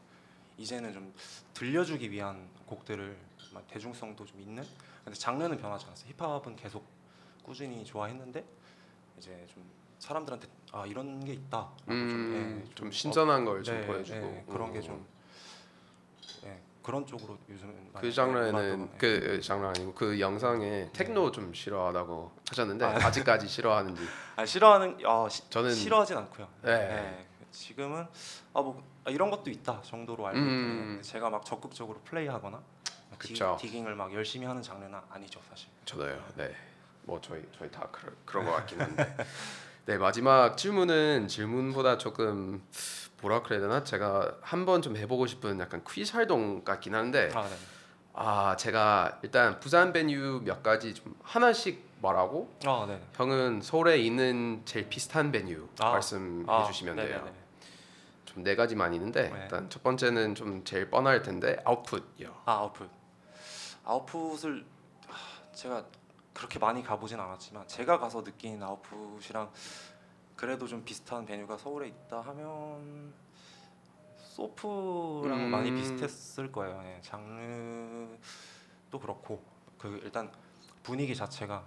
이제는 좀 들려주기 위한 곡들을 막 대중성도 좀 있는 근데 장르는 변하지 않았어요 힙합은 계속 꾸준히 좋아했는데 이제 좀 사람들한테 아 이런 게 있다 음, 예, 좀 신선한 걸 좀 네, 보여주고. 네, 그런 게 음. 좀 예, 그런 쪽으로 요즘은 많이 그 장르에는 예. 그 장르 아니고 그 영상에 테크노 좀 싫어하다고 하셨는데 아. 아직까지 싫어하는지 아 싫어하는 아 시, 저는- 싫어하진 않고요. 네. 지금은 아뭐 아, 이런 것도 있다 정도로 알고 음. 있는데 제가 막 적극적으로 플레이하거나 디, 그쵸. 디깅을 막 열심히 하는 장르는 아니죠 사실. 저도요. 네. 뭐 저희 저희 다 그런 그런 것 같긴 한데. 네 마지막 질문은 질문보다 조금 뭐라 그래야 되나 제가 한번 좀 해보고 싶은 약간 퀴즈 활동 같긴 한데 아, 네. 아 제가 일단 부산 베뉴 몇 가지 좀 하나씩 말하고 아, 네. 형은 서울에 있는 제일 비슷한 베뉴 아, 말씀해 아, 주시면 돼요. 네네네. 좀네 가지만 있는데 네. 일단 첫 번째는 좀 제일 뻔할 텐데 아웃풋이요. 아 아웃풋. 아웃풋을 아, 제가 그렇게 많이 가보진 않았지만 제가 가서 느낀 아웃풋이랑 그래도 좀 비슷한 베뉴가 서울에 있다 하면 소프랑 음. 많이 비슷했을 거예요. 예, 장르도 그렇고 그 일단 분위기 자체가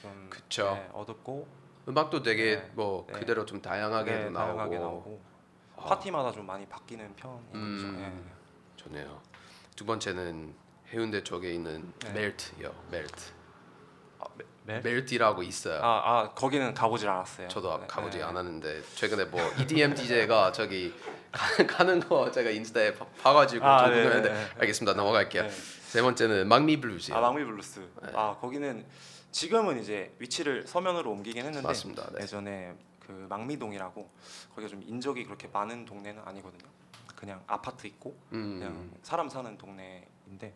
좀 그쵸. 예, 어둡고 음악도 되게 네, 뭐 네. 그대로 좀 다양하게도 네, 나오고. 다양하게 나오고 파티마다 좀 많이 바뀌는 편인 거죠. 예. 음, 좋네요. 두 번째는 해운대 쪽에 있는 네. 멜트요. 멜트. 멜? 멜티라고 있어요. 아, 아 거기는 가보질 않았어요. 저도 네, 가보지 네. 않았는데 최근에 뭐 EDM DJ가 저기 가- 가는 거 제가 인스타에 봐- 봐가지고 아, 좀 네, 궁금했는데 네, 네. 알겠습니다 넘어갈게요. 네. 세 번째는 막미 블루즈요. 아 망미 블루스. 아 거기는 지금은 이제 위치를 서면으로 옮기긴 했는데 맞습니다. 네. 예전에 그 망미동이라고 거기가 좀 인적이 그렇게 많은 동네는 아니거든요. 그냥 아파트 있고 음. 그냥 사람 사는 동네인데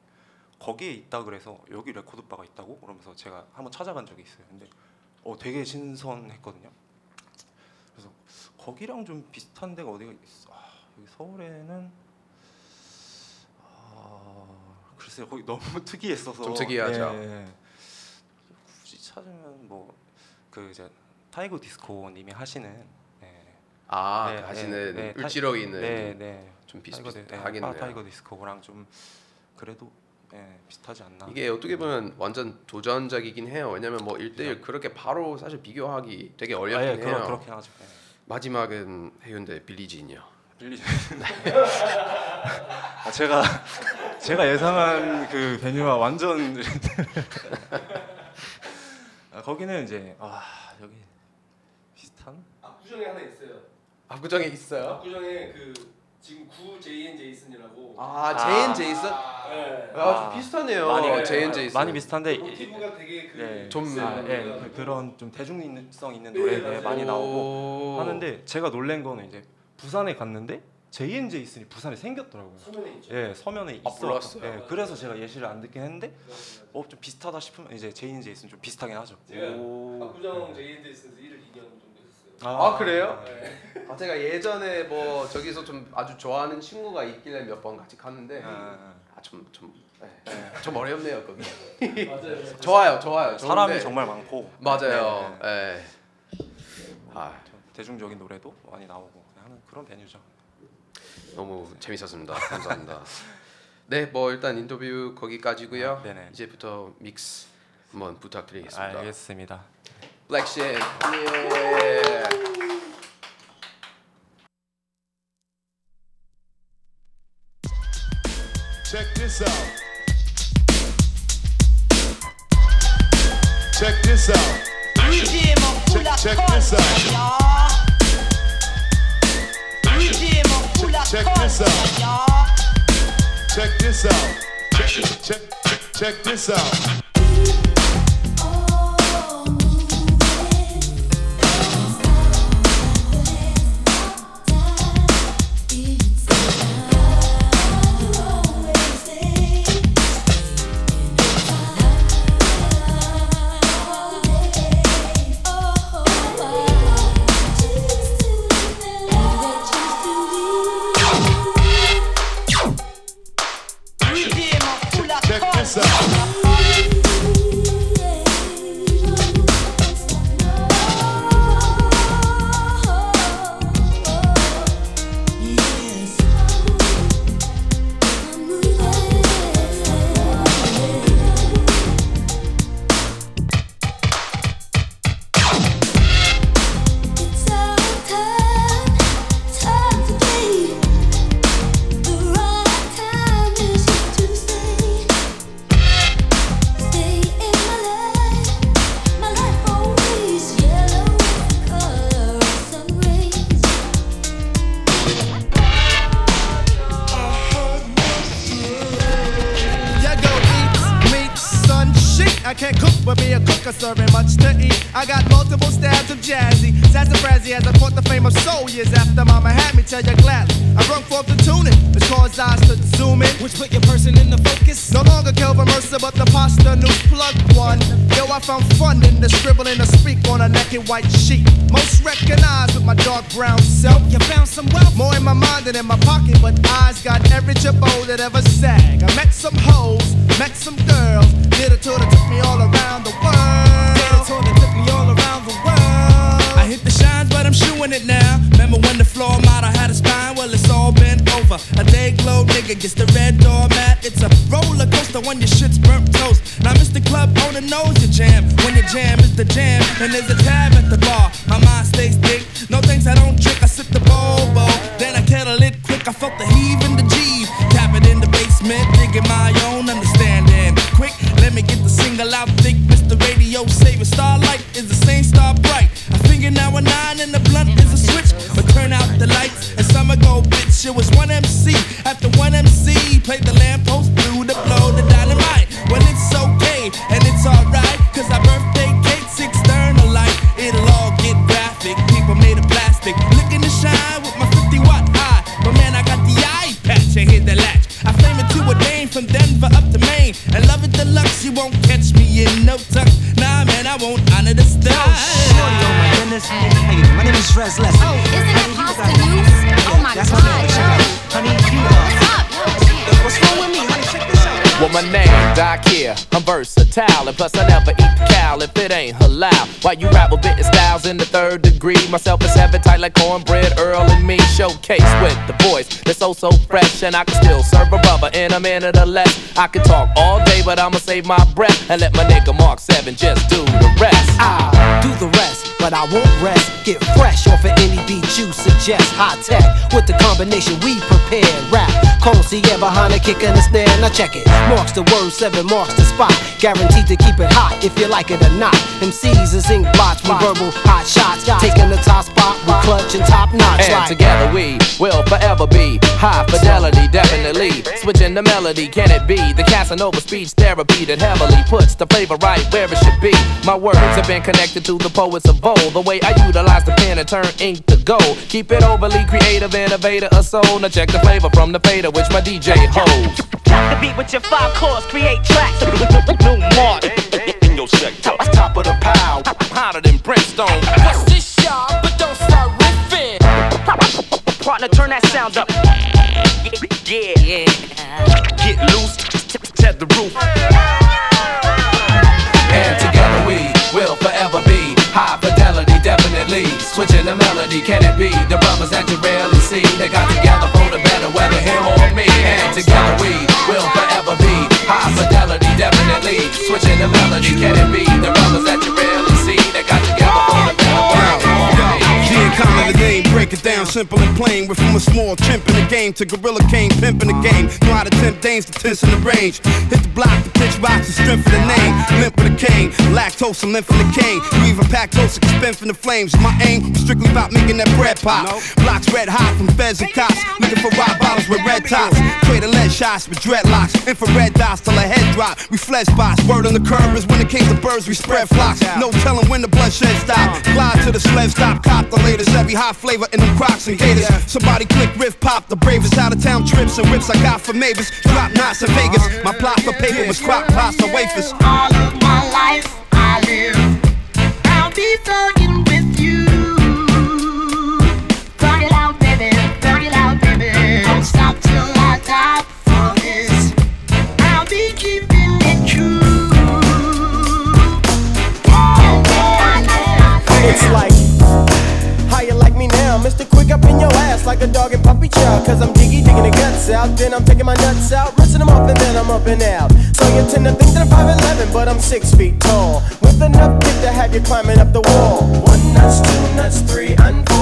거기에 있다 그래서 여기 레코드 바가 있다고 그러면서 제가 한번 찾아간 적이 있어요. 근데 어 되게 신선했거든요. 그래서 거기랑 좀 비슷한 데가 어디가 있어? 아, 여기 서울에는 아 글쎄요 거기 너무 특이했어서 좀 특이하죠. 예, 예. 굳이 찾으면 뭐 그 이제 타이거 디스코님이 하시는 예, 아, 네, 그 하시는 네, 네, 을지로에 있는 네, 네. 좀 비슷비슷하겠네요. 네, 타이거 디스코랑 좀 그래도 네, 비슷하지 않나. 이게 어떻게 보면 완전 도전적이긴 해요. 왜냐면 뭐 1대1 그렇게 바로 사실 비교하기 되게 어렵긴 아, 예, 해요. 그러- 그렇긴 하죠. 네. 마지막은 해운대 빌리진이요. 빌리진. 아, 제가 제가 예상한 그 베뉴와 완전 아, 거기는 이제 아 여기 비슷한 압구정에 하나 있어요. 압구정에 있어요? 압구정에 그 지금 구 JN 제이슨이라고. 아, 제인 제이슨? 네. 아, 좀 비슷하네요. 많이, 제인 제이슨. 많이 비슷한데 모티브가 되게 그 네, 좀- 아, 예, 그- 그런 좀 대중성 있는 네, 노래 맞아요. 많이 나오고 오. 하는데 제가 놀란 거는 이제 부산에 갔는데 JN 제이슨이 부산에 생겼더라고요. 서면에 있죠. 예, 서면에 아, 있어. 몰랐어요. 예, 그래서 제가 예시를 안 듣긴 했는데 어 좀 비슷하다 싶으면 이제 제인 제이슨 좀 비슷하긴 하죠. 제가 오. 압구정 JN 제이슨에서 일을 2년 정도 했어요. 아, 그래요? 네. 아, 제가 예전에 뭐 저기서 좀 아주 좋아하는 친구가 있길래 몇 번 같이 갔는데 아, 아좀좀 네. 좀 어렵네요 거기. 맞아요. 좋아요, 좋아요. 사람이 좋은데- 정말 많고 맞아요. 네, 네. 예. 아 대중적인 노래도 많이 나오고 하는 그런 베뉴죠. 너무 재밌었습니다. 감사합니다. 네, 뭐 일단 인터뷰 거기까지고요. 아, 네네. 이제부터 믹스 한번 부탁드리겠습니다. 알겠습니다. Black Shed. Yeah. Check this out. Check this out. Check, check this out. Check, check this out. Check this out. Check, check, check this out. And plus I Myself is heaven tight like cornbread, Earl and me. Showcase with the voice that's so so fresh, and I can still serve a rubber in a minute or less. I can talk all day, but I'ma save my breath and let my nigga Mark 7 just do the rest. I'll do the rest, but I won't rest. Get fresh off of any beat you suggest. High tech with the combination we prepare. Rap, Cole Sierra behind the kick and the snare. Now check it. Marks the word, seven marks the spot. Guaranteed to keep it hot if you like it or not. MCs is ink blots verbal hot shots. Taking the top spot with clutch and top notch. And like together we will forever be high fidelity, definitely. Switching the melody, can it be the Casanova speech therapy that heavily puts the flavor right where it should be? My words have been connected to the poets of old. The way I utilize the pen and turn ink to gold. Keep it overly creative, innovator, a soul. Now check the flavor from the fader, which my DJ holds. Rock the beat with your five chords, create tracks. New mark in your sector. Top of the pile, hotter than brimstone. What's this y'all? But don't start riffing. Partner, turn that sound up. Yeah, yeah. Get loose, set the roof. And together we will forever be high fidelity, definitely. Switching the melody, can it be the brothers that you rarely see? They got together for the better, whether him or me. And together we will Switching the melody, can it be the brothers that you rarely break it down simple and plain. We're from a small chimp in the game to Gorilla King, pimp in the game. Know how to tempt dames to tense in the range. Hit the block, the pitch rocks, the strength of the name. Limp with a cane, lactose and limp in the cane. You even pack toast, can spin from the flames. My aim was strictly about making that bread pop. Blocks red hot from feds and cops. Looking for rock bottles with red tops. Trade lead shots with dreadlocks. Infrared dots till a head drop. We flesh spots. Word on the curve is when it came to birds, we spread flocks. No telling when the bloodshed stop. Glide to the sled stop, cop the latest. Every hot flavor in them crocs and gators. Somebody click riff pop. The bravest out of town trips and rips I got for Mavis. Drop knots in Vegas. Uh-huh. My plot for paper was crock pasta wafers. All of my life I live. I'll be thugging with you. Thug it out, baby. Thug it out, baby. Don't stop till I die for this. I'll be keeping it true. It's like, Mr. Quick up in your ass like a dog and puppy chow. Cause I'm diggy digging the guts out. Then I'm taking my nuts out, rinsing them off, and then I'm up and out. So you tend to think that I'm 5'11, but I'm 6 feet tall. With enough dick to have you climbing up the wall. One nuts, two nuts, three, and four.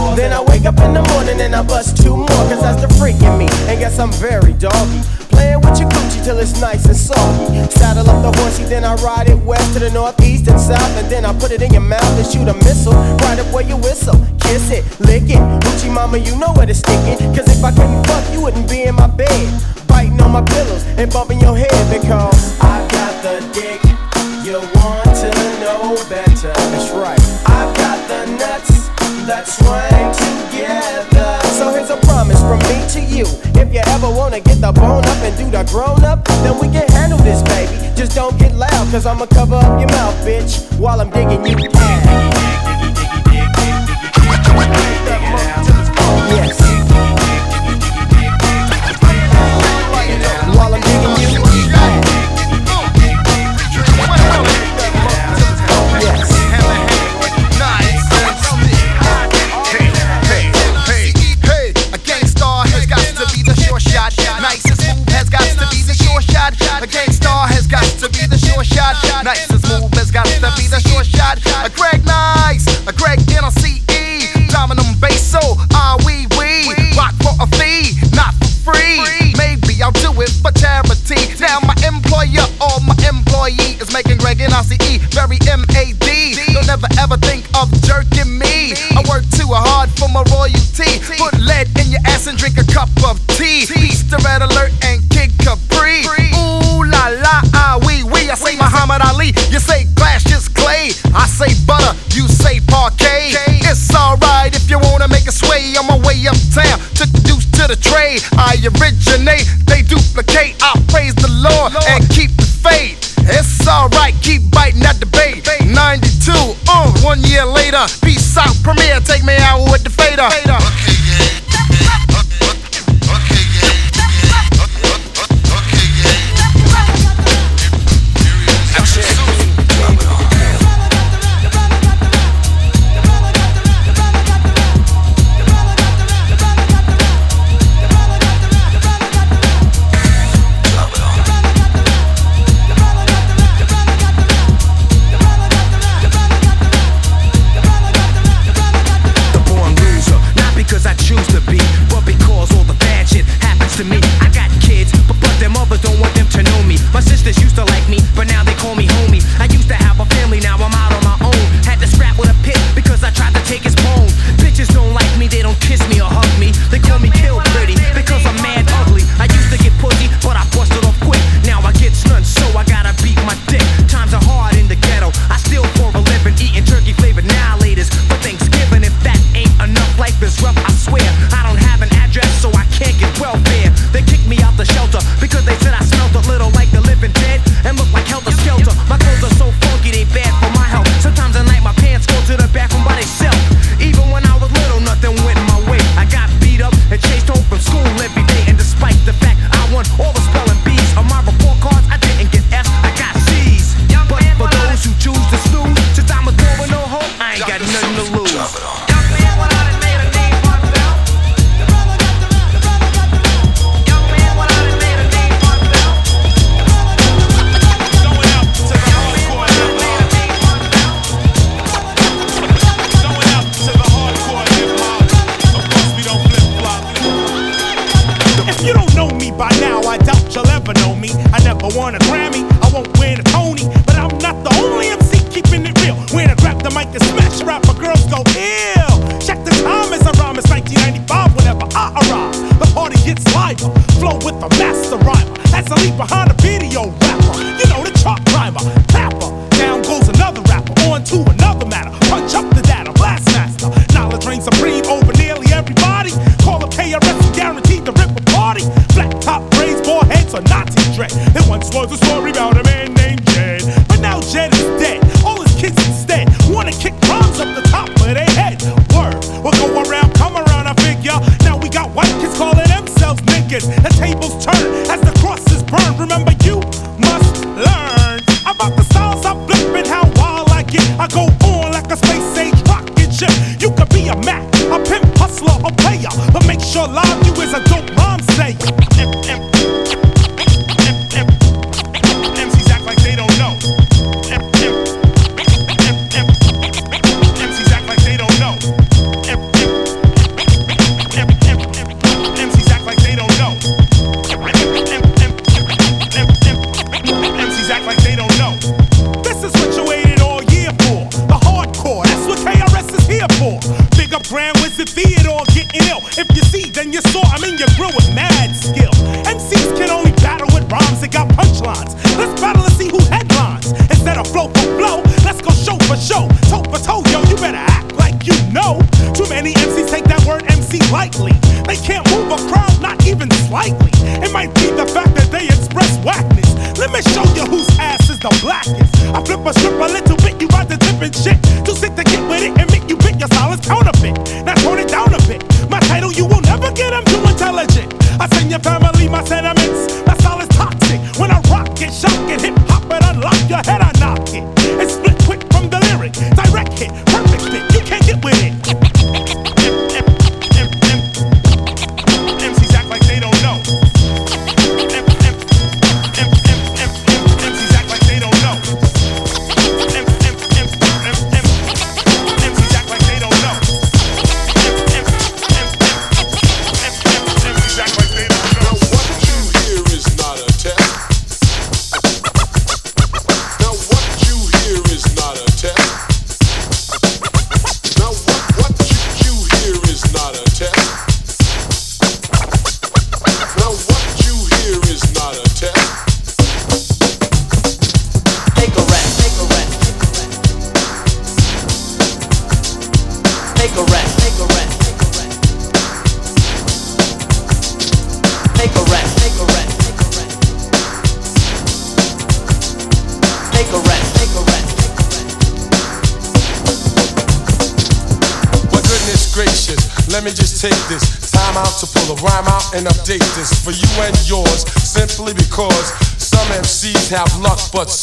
I bust two more. Cause that's the freak in me. And guess I'm very doggy. Playing with your Gucci till it's nice and soggy. Saddle up the horsey, then I ride it west to the northeast and south. And then I put it in your mouth and shoot a missile. Right up where you whistle. Kiss it, lick it. Gucci mama, you know where to stick it. Cause if I couldn't fuck, you wouldn't be in my bed. Biting on my pillows and bumping your head because I got the dick. You want to know better. That's right. I've got the nuts that swing If you ever wanna get the bone up and do the grown up, then we can handle this, baby. Just don't get loud, cause I'ma cover up your mouth, bitch, while I'm digging you out.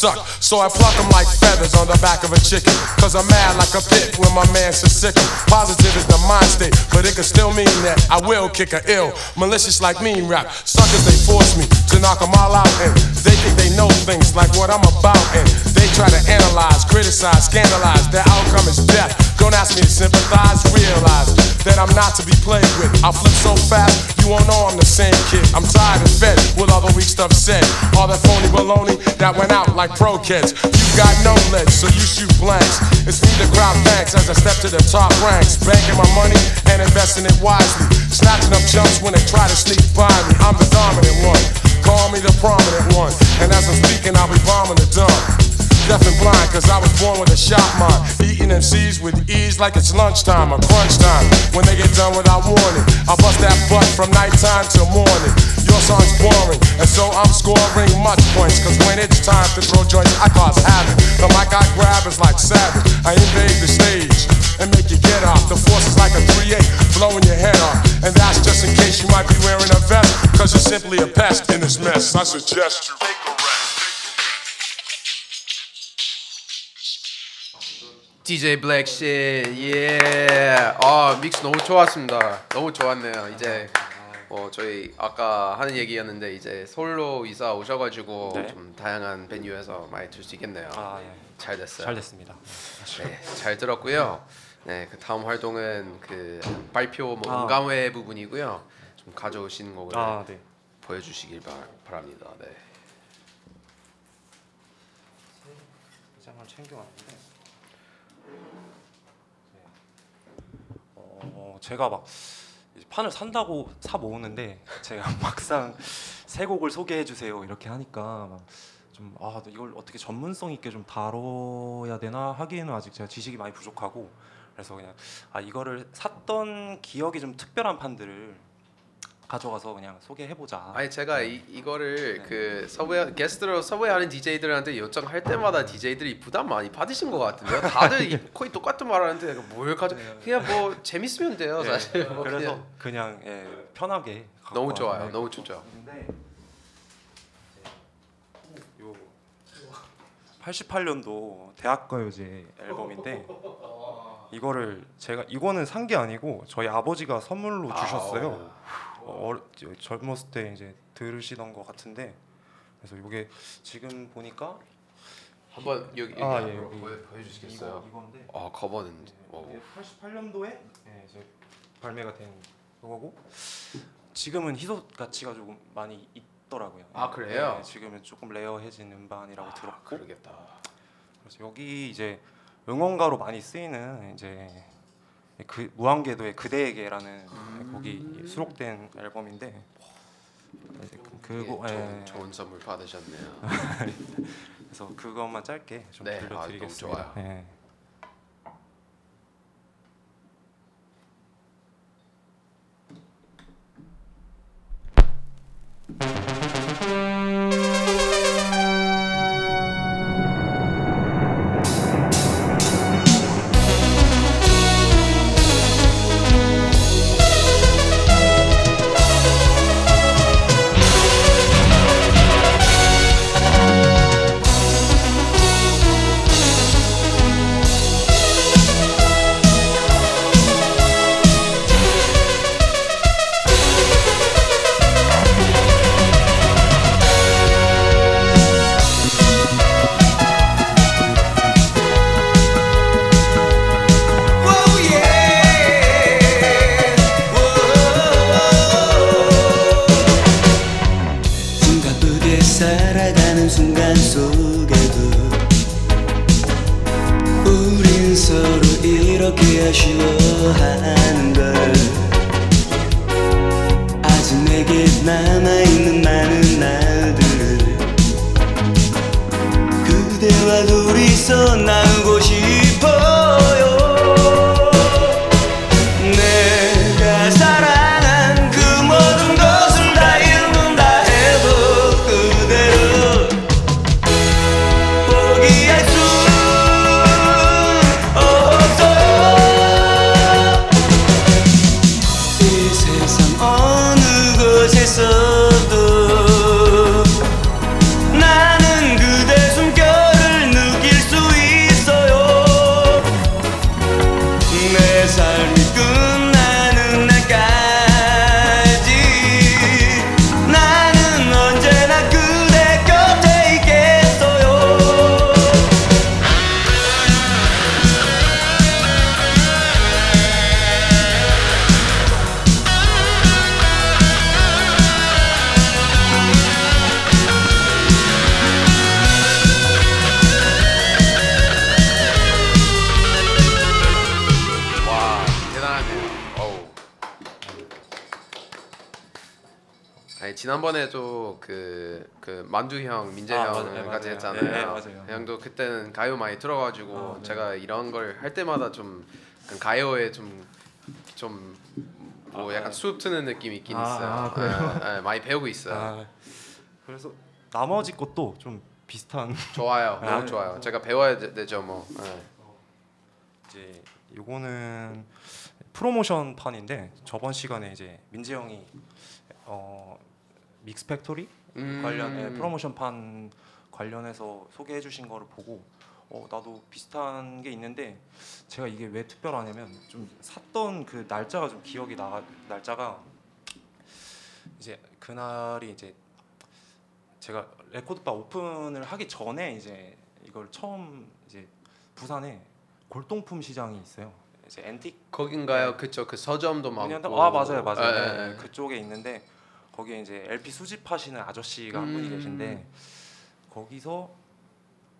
suck. So I pluck them like feathers on the back of a chicken. Cause I'm mad like a pit when my man's so sick. Positive is the mind state, but it could still mean that I will kick a ill. Malicious like mean rap. Suckers, they force me to knock them all out. And they think they know things like what I'm about. And they try to analyze, criticize, scandalize. Their outcome is death. Don't ask me to sympathize, realize that I'm not to be played with. I'll you won't know I'm the same kid. I'm tired and fed with all the weak stuff said. All that phony baloney that went out like pro kids. You got no legs, so you shoot blanks. It's me the crowd thanks as I step to the top ranks. Banking my money and investing it wisely. Snatching up chumps when they try to sneak by me. I'm the dominant one. Call me the prominent one. And as I'm speaking, I'll be bombing the dump. Deaf and blind, cause I was born with a shot mind. Eating MCs with ease like it's lunchtime or crunch time. When they get done without warning, I bust that butt from nighttime till morning. Your song's boring, and so I'm scoring much points. Cause when it's time to throw joints, I cause havoc. The mic I grab is like savage. I invade the stage and make you get off. The force is like a 3-8, blowing your head off. And that's just in case you might be wearing a vest. Cause you're simply a pest in this mess. I suggest you take a rest. DJ 블랙 씨 예. 아 믹스 너무 좋았습니다. 너무 좋았네요. 이제 뭐 저희 아까 하는 얘기였는데 이제 서울로 이사 오셔가지고 네. 좀 다양한 베뉴에서 많이 들 수 있겠네요. 아, 예. 잘 됐어요. 잘 됐습니다. 네, 잘 들었고요. 네, 그 다음 활동은 그 발표 뭐 아. 음감회 부분이고요. 좀 가져오신 곡을 아, 네. 보여주시길 바, 바랍니다. 네. 장을 챙겨왔는데 네. 어, 제가 막 판을 산다고 사 모으는데 제가 막상 새 곡을 소개해 주세요 이렇게 하니까 좀아 이걸 어떻게 전문성 있게 좀 다뤄야 되나 하기에는 아직 제가 지식이 많이 부족하고 그래서 그냥 아 이거를 샀던 기억이 좀 특별한 판들을 가져가서 그냥 소개해 보자. 아니 제가 이, 이거를 그 서브웨어 게스트로 서브웨어하는 DJ들한테 요청할 때마다 DJ들이 부담 많이 받으신 것 같은데요. 다들 이- 거의 똑같은 말하는데 뭘 가져? 그냥 뭐 재밌으면 돼요 네, 사실. 뭐 그래서 그냥. 그냥, 예, 편하게 갖고 너무 와서, 좋아요. 네, 너무 좋죠. 있는데 요 88년도 대학가요제 앨범인데 이거를 제가 이거는 산 게 아니고 저희 아버지가 선물로 주셨어요. 어, 젊었을 때 이제 들으시던 것 같은데 그래서 이게 지금 보니까 한번 여기, 여기 아, 예, 여기 보여- 보여주시겠어요? 이거, 이건데 아 커버는 어. 이게 88년도에 예, 이제 발매가 된 그거고 지금은 희소 가치가 조금 많이 있더라고요. 아, 그래요? 네, 지금은 조금 레어해진 음반이라고 들었고. 그러겠다. 그래서 여기 이제 응원가로 많이 쓰이는 이제 그 무한궤도의 그대에게라는 음. 곡이 수록된 앨범인데 그- 그거 예, 좋은, 예. 좋은 선물 받으셨네요. 그래서 그것만 짧게 좀 네, 아, 들려드리겠습니다. 좋아요. 예. 가요 많이 들어가지고 아, 네. 제가 이런 걸 할 때마다 좀 약간 가요에 좀좀 뭐 약간 수업 트는 느낌이 있긴 아, 있어요. 아, 그래요? 예, 예, 많이 배우고 있어요. 아, 그래서 나머지 것도 좀 비슷한. 좋아요, 너무 아, 좋아요. 제가 배워야 되- 되죠, 뭐. 예. 이제 요거는 프로모션 판인데 저번 시간에 이제 민재 형이 어 믹스 팩토리 음. 관련해 프로모션 판 관련해서 소개해 주신 거를 보고 어 나도 비슷한 게 있는데 제가 이게 왜 특별하냐면 좀 샀던 그 날짜가 좀 기억이 나 날짜가 이제 그날이 이제 제가 레코드바 오픈을 하기 전에 이제 이걸 처음 이제 부산에 골동품 시장이 있어요. 이제 앤틱 거긴가요? 그쵸, 그 서점도 많고. 아 맞아요 맞아요 예, 네, 예. 그쪽에 있는데 거기에 이제 LP 수집하시는 아저씨가 한 분이 음. 계신데 거기서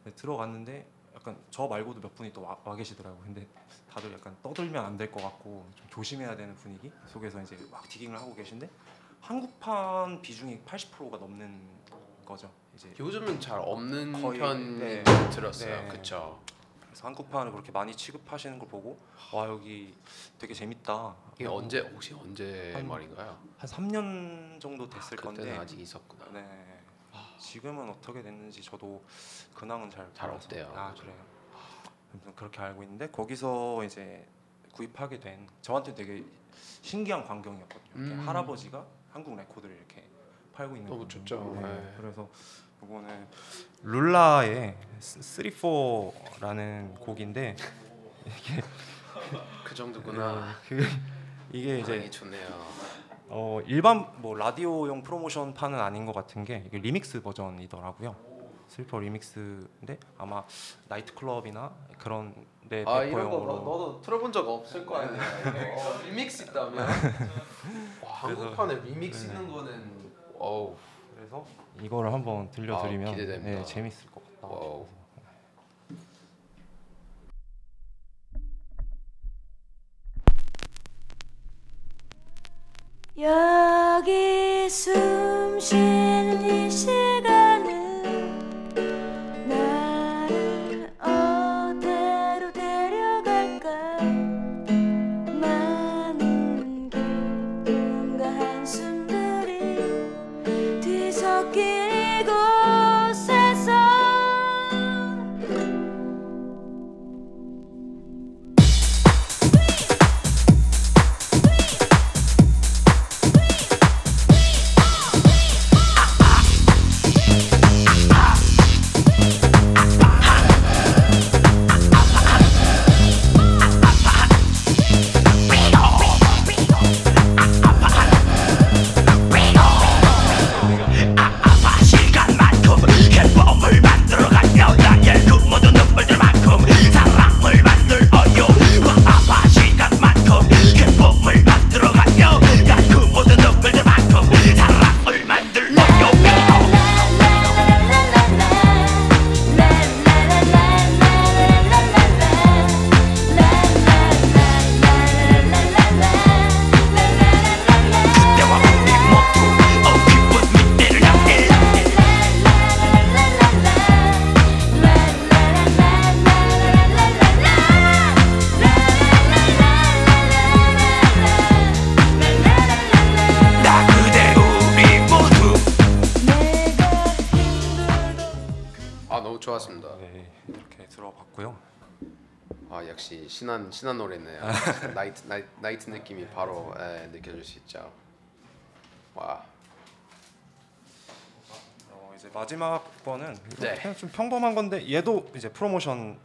네, 들어갔는데 약간 저 말고도 몇 분이 또와 계시더라고요 근데 다들 약간 떠들면 안 될 것 같고 좀 조심해야 되는 분위기 속에서 이제 막 디깅을 하고 계신데 한국판 비중이 80%가 넘는 거죠 이제 요즘은 잘 없는 거의- 편 네. 들었어요. 네. 그쵸. 그래서 한국판을 그렇게 많이 취급하시는 걸 보고 와 여기 되게 재밌다. 이게 언제 혹시 언제 한- 말인가요? 한 3년 정도 됐을 그때는 건데 아직 있었구나. 네. 지금은 어떻게 됐는지 저도 근황은 잘 잘 몰라서. 없대요. 아 그래요. 아무튼 그렇게 알고 있는데 거기서 이제 구입하게 된 저한테 되게 신기한 광경이었거든요. 이렇게 음. 할아버지가 한국 레코드를 이렇게 팔고 있는 너무 거예요. 좋죠. 네. 네. 그래서 이거는 룰라의 34라는 곡인데 이게 그 정도구나. 네, 그 이게 이제 좋네요. 어 일반 뭐 라디오용 프로모션 판은 아닌 것 같은 게 이게 리믹스 버전이더라고요. 슬퍼 리믹스인데 아마 나이트 클럽이나 그런 데아 이런 거 배포용으로 너, 너도 들어본 적 없을 거 아니야. 이거. 리믹스 있다면. 와, 한국판에 리믹스 네. 있는 거는 어우. 그래서 이거를 한번 들려드리면 아, 기대됩니다. 네, 재밌을 것 같다. 와우. 여기 숨 쉬는 이 시간 신한 노래네요. 나이트 나이트, 나이트 느낌이 바로 예, 느껴질 수 있죠. 와. 어, 이제 마지막 거는 네. 그냥 좀 평범한 건데 얘도 이제 프로모션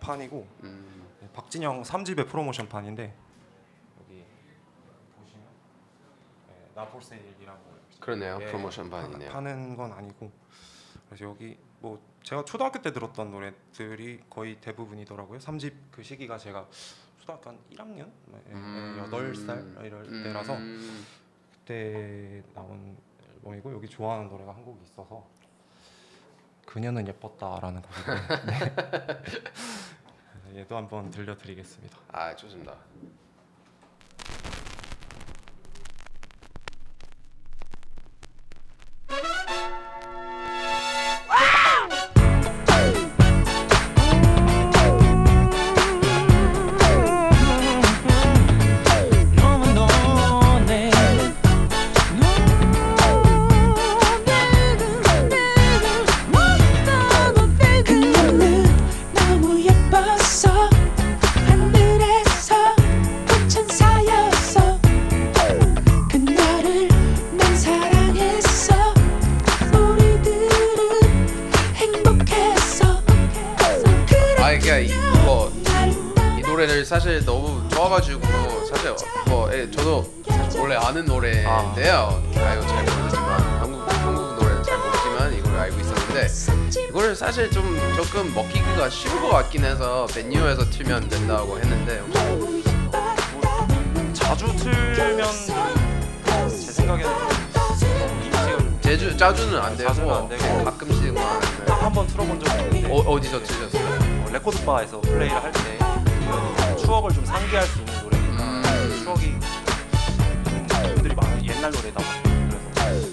판이고 음. 박진영 3집의 프로모션 판인데 여기 보시면 네, 나폴세일이라고 그러네요. 예, 프로모션 반이네요. 파는 건 아니고 그래서 여기 뭐 제가 초등학교 때 들었던 노래들이 거의 대부분이더라고요. 3집 그 시기가 제가 초등학교 한 1학년, 음. 여덟 살 이럴 음. 때라서 그때 나온 앨범이고 여기 좋아하는 노래가 한 곡이 있어서 그녀는 예뻤다라는 곡인데 네. 그래서 얘도 한번 들려드리겠습니다. 아 좋습니다. 조금 먹히기가 쉬운 것 같긴 해서 베뉴에서 틀면 된다고 했는데 자주 틀면 제 생각에는 좀 제주 자주는 안 되고 자주는 안 되고 네, 가끔씩만 한번 틀어본 적이 있는데 어, 어디서 틀렸어요? 어, 레코드 바에서 플레이를 할 때 추억을 좀 상기할 수 있는 노래니까 음. 추억이 좀 분들이 많아요 옛날 노래다 보니까 그래서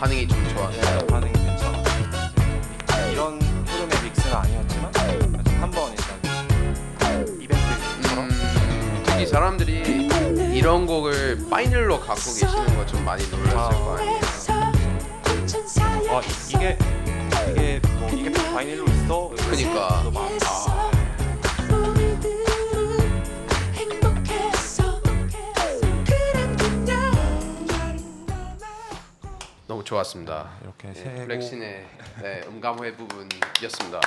반응이 좀 좋았어요. 네, 반응이 괜찮아 이런 믹스는 아니었지만 한번 일단 이벤트처럼 특히 사람들이 이런 곡을 파이널로 갖고 계시는 거 좀 많이 놀랐을 거 아니에요. 아 이- 이게 이게 뭐 이게 바이닐로 있어 그니까. 또 아, 너무 좋았습니다. 이렇게 네, 세 곡. 블랙신의 네, 음감회 부분이었습니다.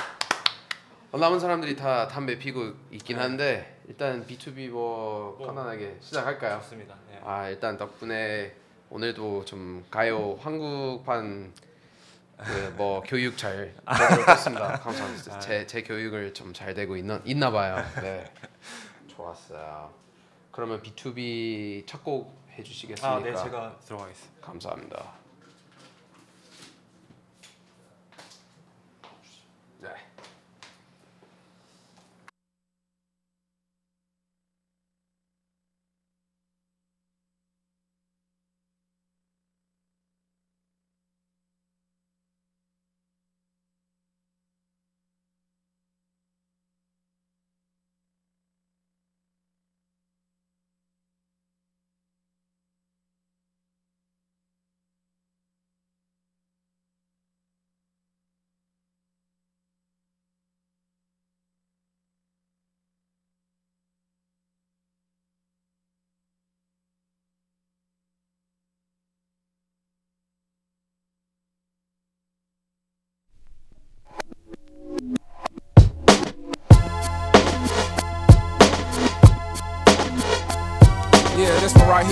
어, 남은 사람들이 다 담배 피고 있긴 한데 일단 B2B 뭐 편안하게 시작할까요? 좋습니다. 네. 아 일단 덕분에 오늘도 좀 가요 한국판 그뭐 교육 잘 했습니다. 감사합니다. 제, 제 교육을 좀 잘 되고 있나 있나 봐요. 네, 좋았어요. 그러면 B2B 첫 곡 해주시겠습니까? 아, 네, 제가 들어가겠습니다. 감사합니다.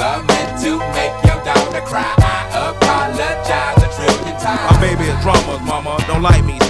To. My baby is drama, mama, don't like me.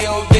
feel this,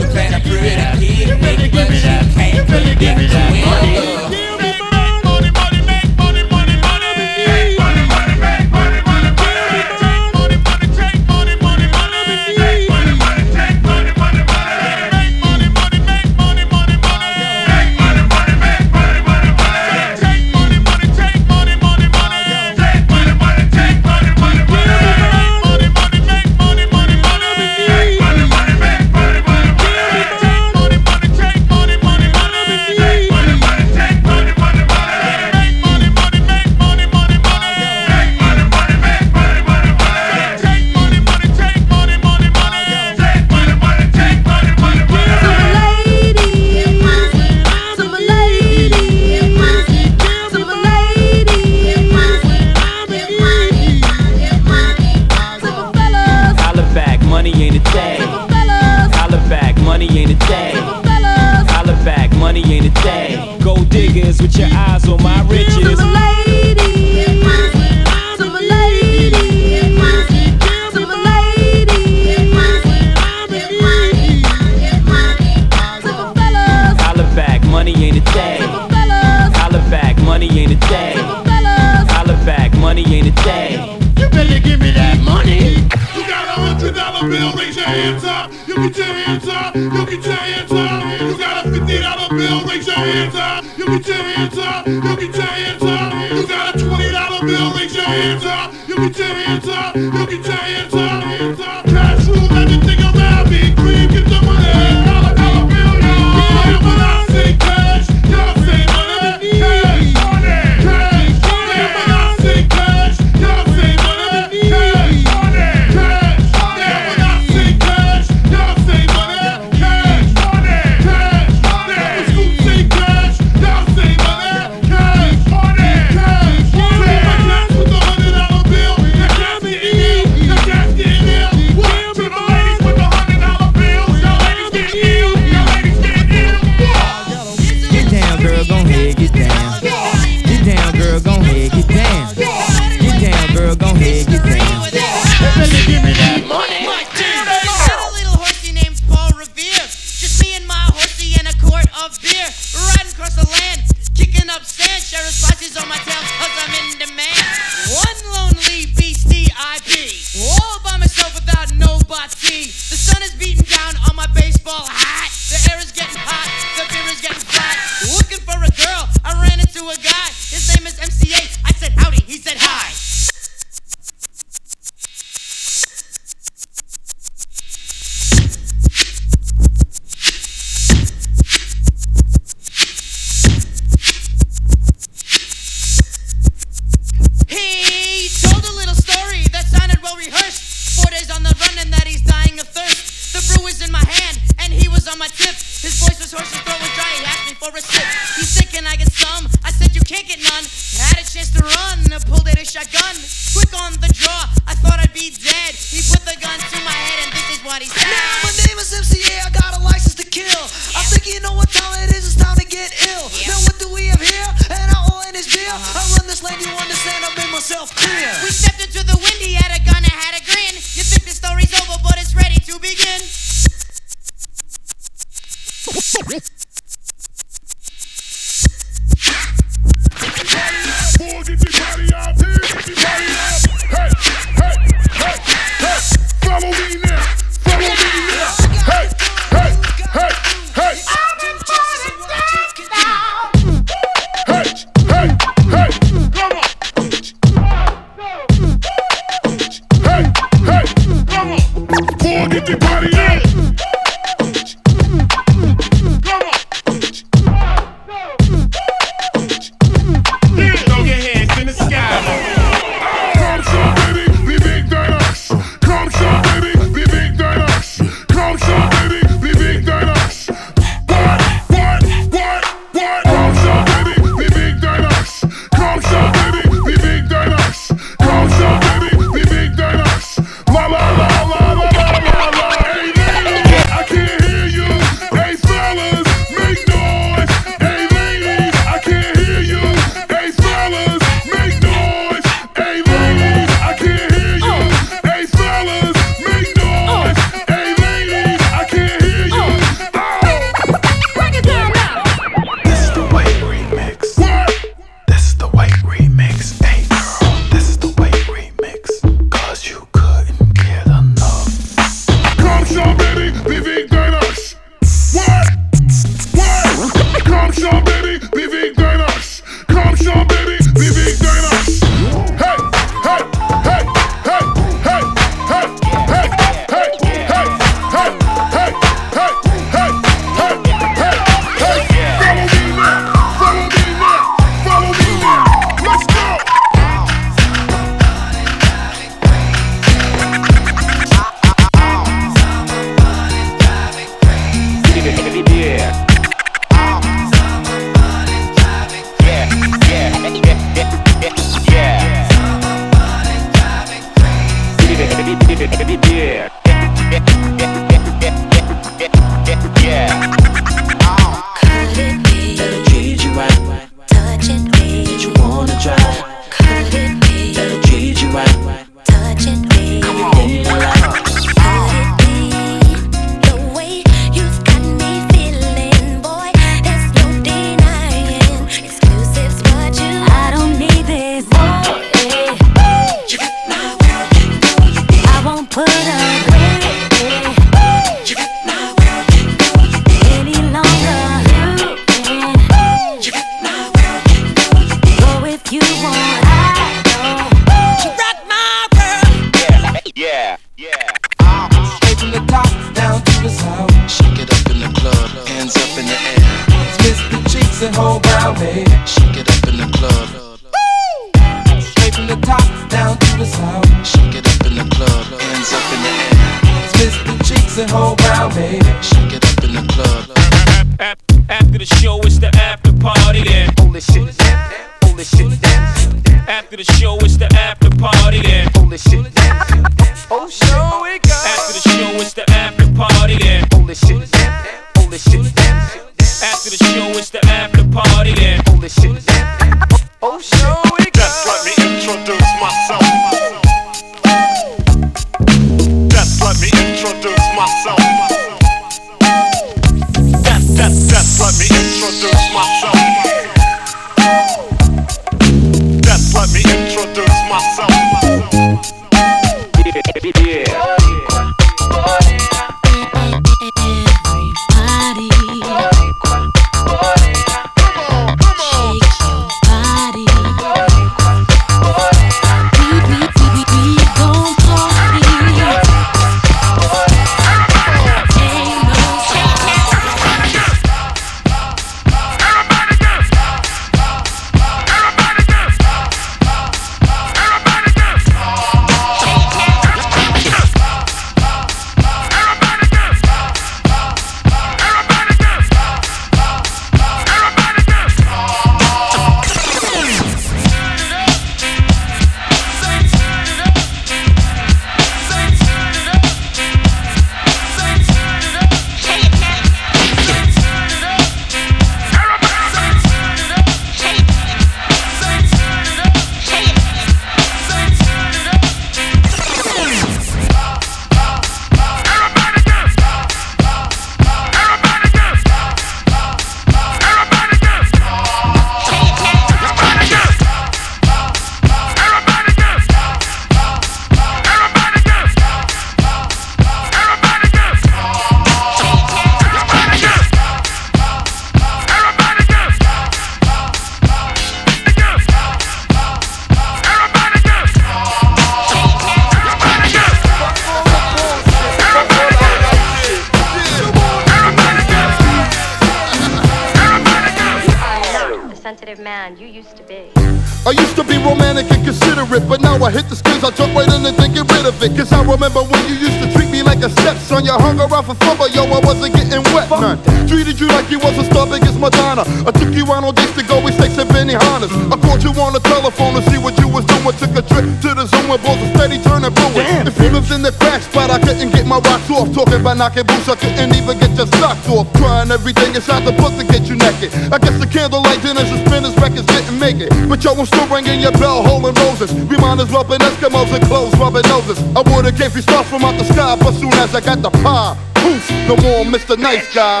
nice guy.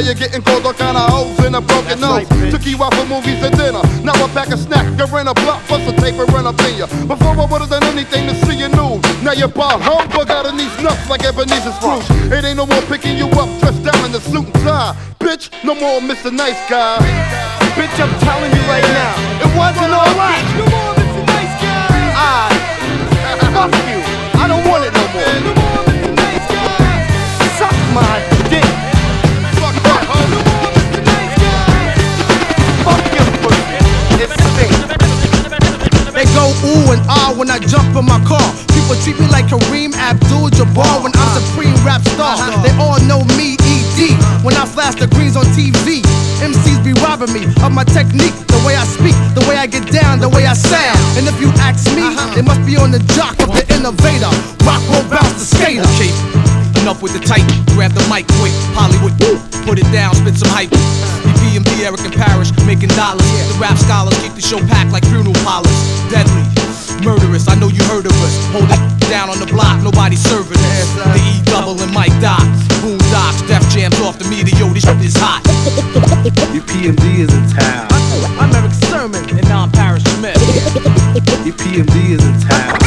you're getting cold on kinda hoes and a broken nose. Right, Took you out for movies and dinner. Now a pack of snack, you're in a block, bust a tape and run up in ya. Before I would've done anything to see you nude. Now you're bar humbug out in these nuts like Ebenezer Scrooge. It ain't no more picking you up, dressed down in the suit and tie. Bitch, no more Mr. Nice Guy. when I jump in my car. People treat me like Kareem Abdul Jabbar when I'm supreme rap star. Uh-huh. They all know me, ED, when I flash the greens on TV. MCs be robbing me of my technique, the way I speak, the way I get down, the way I sound. And if you ask me, uh-huh. it must be on the jock of the innovator. Rock will bounce the skater. Okay, enough with the tight. Grab the mic quick, Hollywood, put it down, spit some hype. BMD, Erick and Parrish, making dollars. The rap scholars keep the show packed like funeral parlors. Deadly murderous, I know you heard of us. Hold it down on the block, nobody serving us. The E double and Mike Doc. Boom Docs, Def Jams off the meter, yo, this shit is hot. EPMD is in town. I'm Erick Sermon. And now I'm Parrish Smith. EPMD is in town.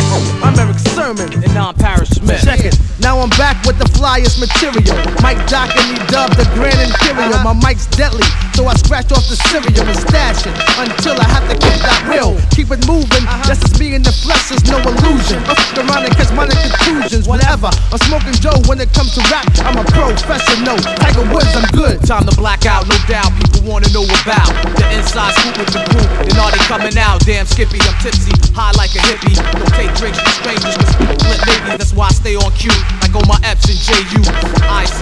I'm Erick Sermon. And now I'm Parrish Smith. Check it. Now I'm back with the flyest material. Mike Doc and me dub the Grand Imperial. Uh-huh. My mic's deadly, so I scratch off the cereal and stash it until I have to keep that real. Keep it moving. Uh-huh. That's just me in the flesh, there's no illusion. I fuck around and catch minor conclusions. Whatever. I'm smoking Joe when it comes to rap. I'm a professional. Tiger Woods, I'm good. Time to black out, no doubt. People wanna know about the inside scoop with the group. And are they coming out? Damn Skippy, I'm tipsy, high like a hippie. Don't take drinks from strangers, flip ladies. That's why I stay on cue. Like on my Epps and JU. ICE,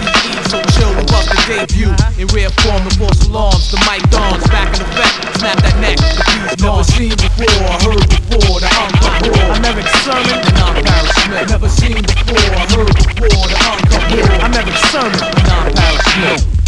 so chill bust the debut. In rare form, the false alarms, the mic dawns, back in effect. Snap that neck, the keys Never seen before, heard before, the raw. I'm Erick Sermon. And I'm Parrish Smith. Never seen before, heard before, the raw. I'm Erick Sermon. And I'm Parrish Smith.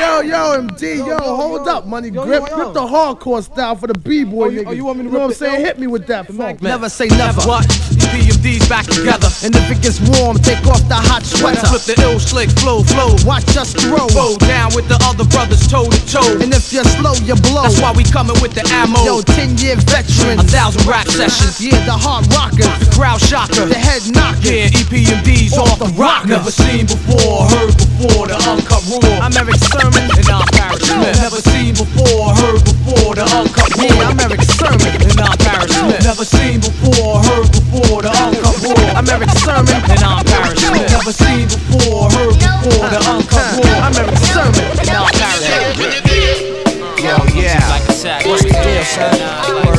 Yo, yo, MD, yo, hold up, money grip. Grip the hardcore style for the B-boy nigga. oh, you want me to you know what I'm saying? L? Hit me with that funk. Man. Never say never. What? EPMD's back together. And if it gets warm, take off the hot sweater. Flip the ill slick, flow, flow. Watch us grow. Go down with the other brothers toe to toe. And if you're slow, you blow. That's why we coming with the ammo. Yo, 10 year veteran. A thousand rap sessions. Yeah, the hard rockers. The crowd shocker. The head knockers. Yeah, EPMD's off, the rock. Never seen before, heard before, the uncut raw. I'm Erick Sermon. And I'm Parrish Smith. Never seen before, heard before, the uncut raw. Yeah, I'm Erick Sermon. And I'm Parrish Smith. Never seen before, heard before, the uncut raw. I'm Erick Sermon. And I'm Parrish Smith. Never seen before, heard before, the uncut raw. I'm Erick Sermon. And I'm Parrish Smith. Yo, yeah. Like attack. What's the deal, son?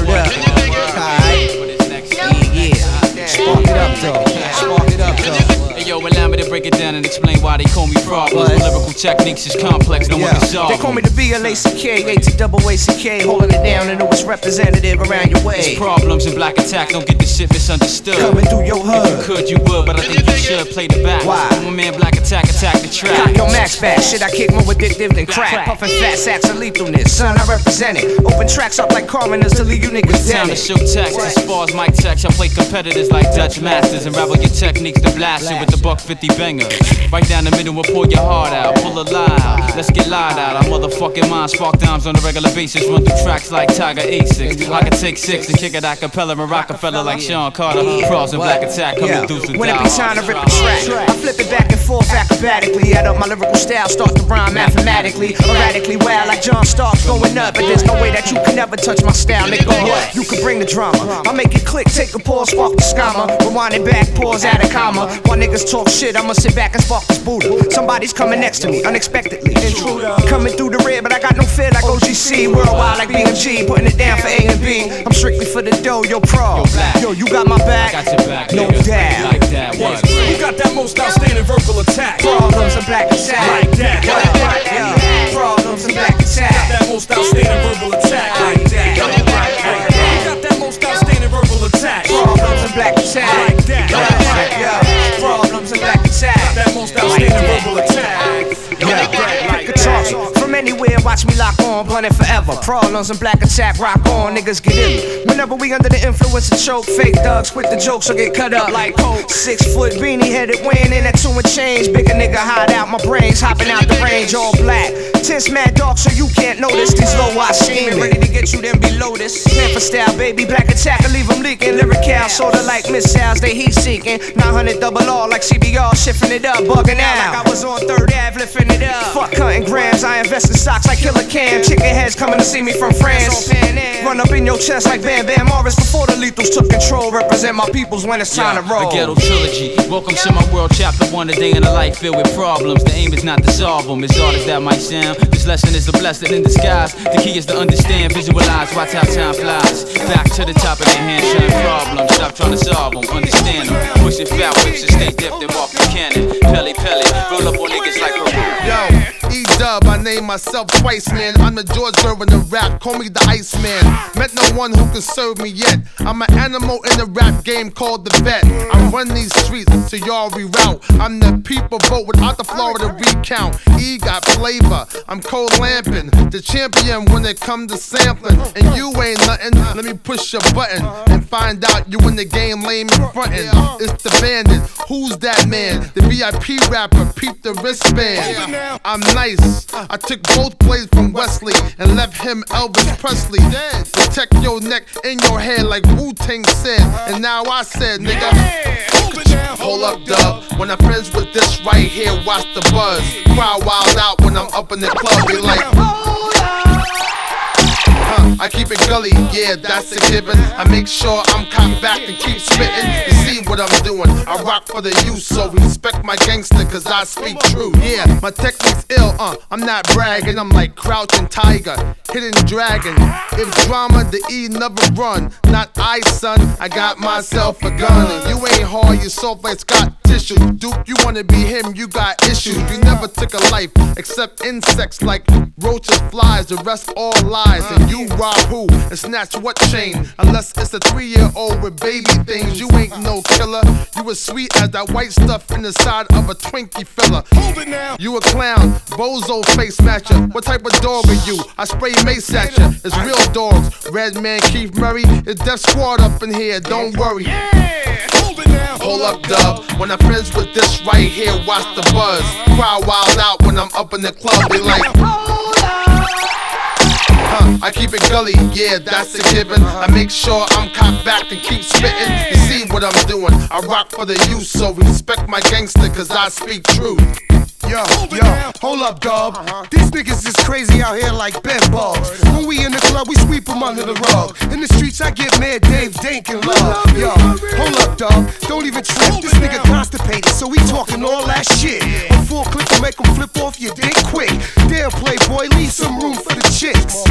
Break it down and explain why they call me problems. My lyrical techniques is complex, no one can solve They call me the B-L-A-C-K, A-T double A-C-K, holding it down and know it's representative around your way. It's problems and black attack, don't get this shit misunderstood. Coming through your hood. If you could, you would, but I think you should play the back. Why? My man Black Attack attack the track. Cock your max back, shit I kick more addictive than crack. Puffin' fat sacks of lethalness, son I represent it. Open tracks up like coroners to leave you niggas down. time to show text. As far as mic text, I play competitors like Dutch masters and rival your techniques to blast you with the buck 50 banger. Right down the middle and pour your heart out. Pull a lie out. Let's get lied out. I motherfucking mind spark dimes on a regular basis. Run through tracks like Tiger 86. I can take six and kick it a cappella and Rockefeller like Sean Carter. Cross and Black Attack coming through some When it be time to rip the track, I flip it back and forth acrobatically. Add up my lyrical style, start to rhyme mathematically. Erratically wild like John Starks going up. But there's no way that you can ever touch my style, nigga. You can bring the drama. I make it click, take a pause, spark the scammer. Rewind it back, pause, add a comma. While niggas talk shit, I'ma sit back and spark this Buddha. Somebody's coming next to me, unexpectedly. Intruder. Coming through the red, but I got no fear like OGC. Worldwide like BMG, putting it down for A and B. I'm strictly for the dough, yo, pro. Yo, you got my back? Got your back, No doubt. Like that, what? You got that most outstanding verbal attack. Problems and black attack. Like that. Problems and black attack. Got that most outstanding verbal attack. Like that. Got that most outstanding verbal attack. Problems and black attack. Like that. Problems and black attack. That most outstanding verbal attack. Yeah. Pick a anywhere. Watch me lock on, blunted forever. Problems and black attack. Rock on, niggas get in. Whenever we under the influence of choke, fake thugs quit the jokes or get cut up like coke. Six foot beanie headed, weighing in at two and change. Bigger nigga hide out my brains, hopping out the range, all black. Tense mad dog, so you can't notice these low watch scheming. Ready to get you, then below this. Panther style, baby, black attack, and leave them leaking. Lyrical, sorta like missiles, they heat seeking. 900 double R like CBR, shifting it up, bugging out. Like I was on third Ave, lifting it up. Fuck cutting grams, I invest in stocks like Killer Cam. Chicken heads coming to see me from France. Run up in your chest like Bam Bam Morris before the lethals took control. Represent my peoples when it's time to roll. A ghetto trilogy. Welcome to my world, chapter one. A day in a life filled with problems. The aim is not to solve them. As hard as that might sound, This lesson is a blessing in disguise. The key is to understand, visualize, watch how time flies. Back to the top of the hand, shine problems. Stop trying to solve them, understand them. Pushing foul whips and stay dipped and walk the cannon. Pelly, pelly, roll up on niggas like a Yo, E Dub, I name myself twice, man. I'm the George Gervin the rap, call me the Iceman. Met no one who can serve me yet. I'm an animal in the rap game called the vet. I run these streets so y'all reroute. I'm the people vote without the Florida recount. E got flavor, I'm cold lamping. The champion when it come to sampling. And you ain't nothing, let me push your button and find out you in the game lame in frontin'. It's the bandit, who's that man? The VIP rapper, peep the wristband. I'm nice, I took both blades from Wesley and left him Elvis Presley. Protect your neck and your head like Wu Tang said. And now I said, nigga. Hold up, dub. When I'm friends with this right here, watch the buzz. Crowd wild out when I'm up in the club. They like, I keep it gully, yeah, that's a given. I make sure I'm cocked back and keep spitting. You see what I'm doing? I rock for the youth, so respect my gangster, cause I speak true. Yeah, my technique's ill, uh, I'm not bragging, I'm like crouching tiger, hidden dragon. If drama, the E never run. Not I, son, I got myself a gun. And you ain't hard, you soft like Scott tissue. Duke, you wanna be him, you got issues. You never took a life, except insects like roaches, flies, the rest all lies. And you rob who and snatch what chain? Unless it's a three year old with baby things, you ain't no killer. You as sweet as that white stuff in the side of a Twinkie filler. Hold it now. You a clown, bozo face matcher. What type of dog are you? I spray mace at ya. It's real dogs. Redman Keith Murray, it's Def Squad up in here. Don't worry. Hold it now. Hold up, dub. When I'm friends with this right here, watch the buzz. Crowd wild out when I'm up in the club. They like. Huh, I keep it gully, yeah, that's a given. I make sure I'm cocked back and keep spitting. You see what I'm doing? I rock for the youth, so respect my gangster, cause I speak true. Yo, yo, hold up, dog. These niggas is crazy out here like bed bugs. When we in the club, we sweep them under the rug. In the streets, I get mad Dave Dank and love. Yo, hold up, dog. Don't even trip. This nigga constipated, so we talking all that shit. A full clip to make him flip off your dick quick. Damn, playboy, leave some room for the chicks.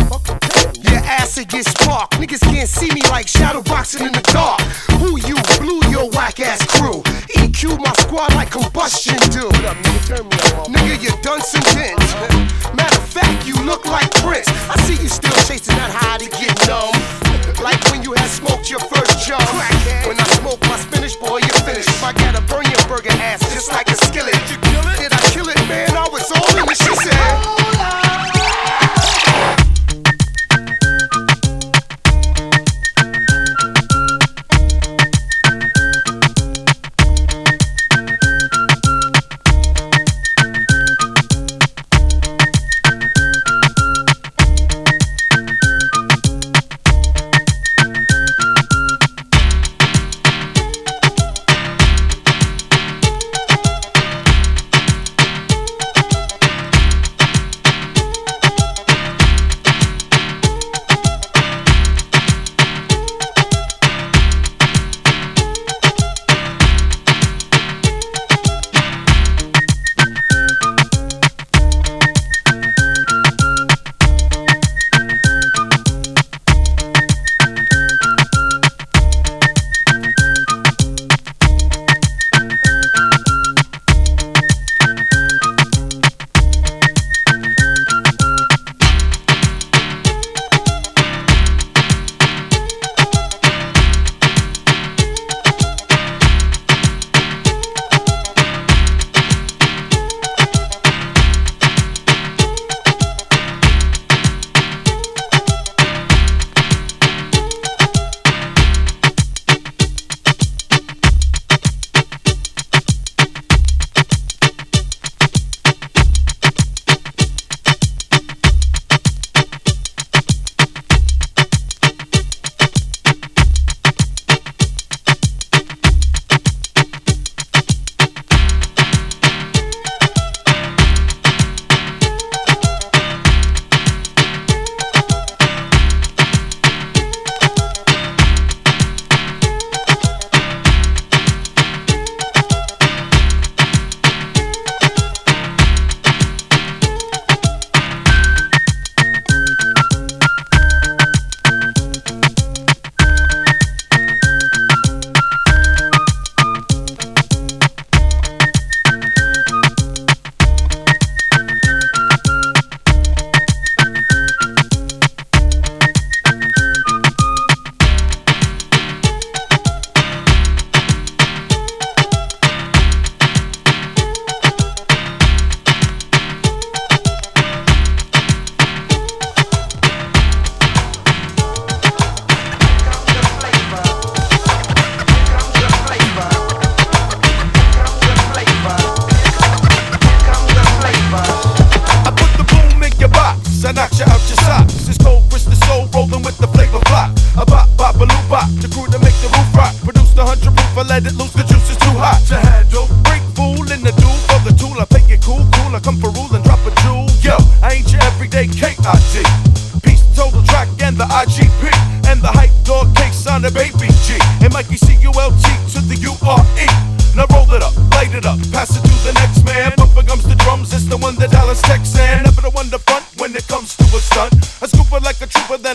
Your acid gets sparked. Niggas can't see me like shadow boxing in the dark. Who you? Blew your whack ass crew. EQ my squad like combustion do. Nigga, you done some dents. Matter of fact, you look like Prince. I see you still chasing that high to get numb. Like when you had smoked your first jump. When I smoke my spinach, boy, you're finished. If I gotta burn your burger ass just like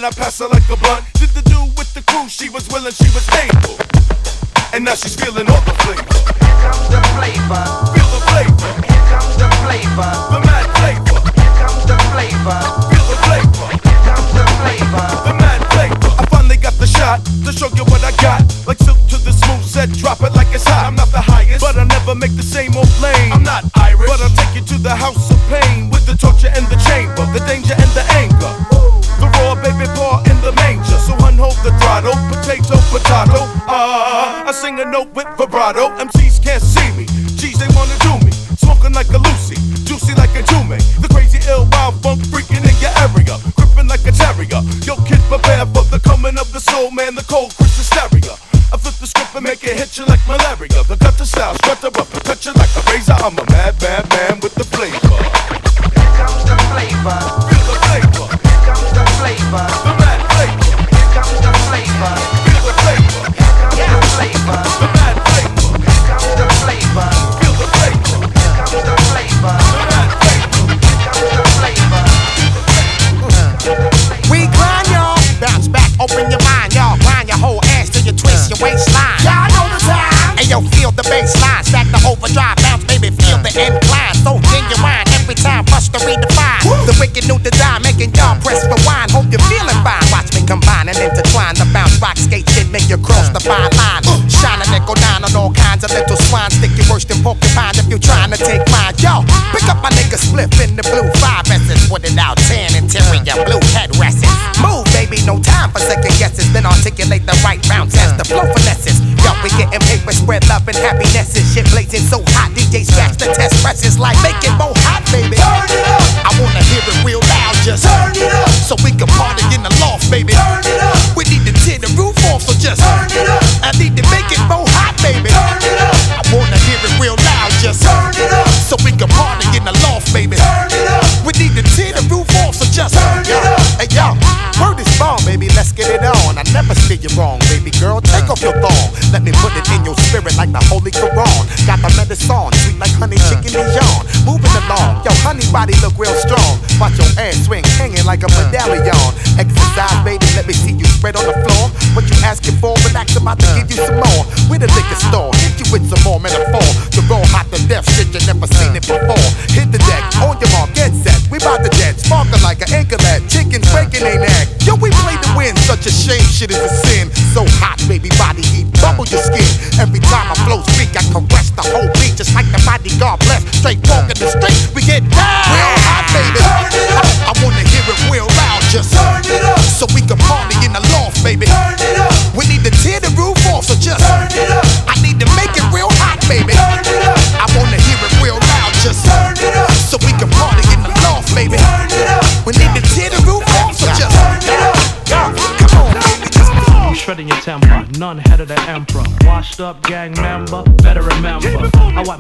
I pass it like a blunt.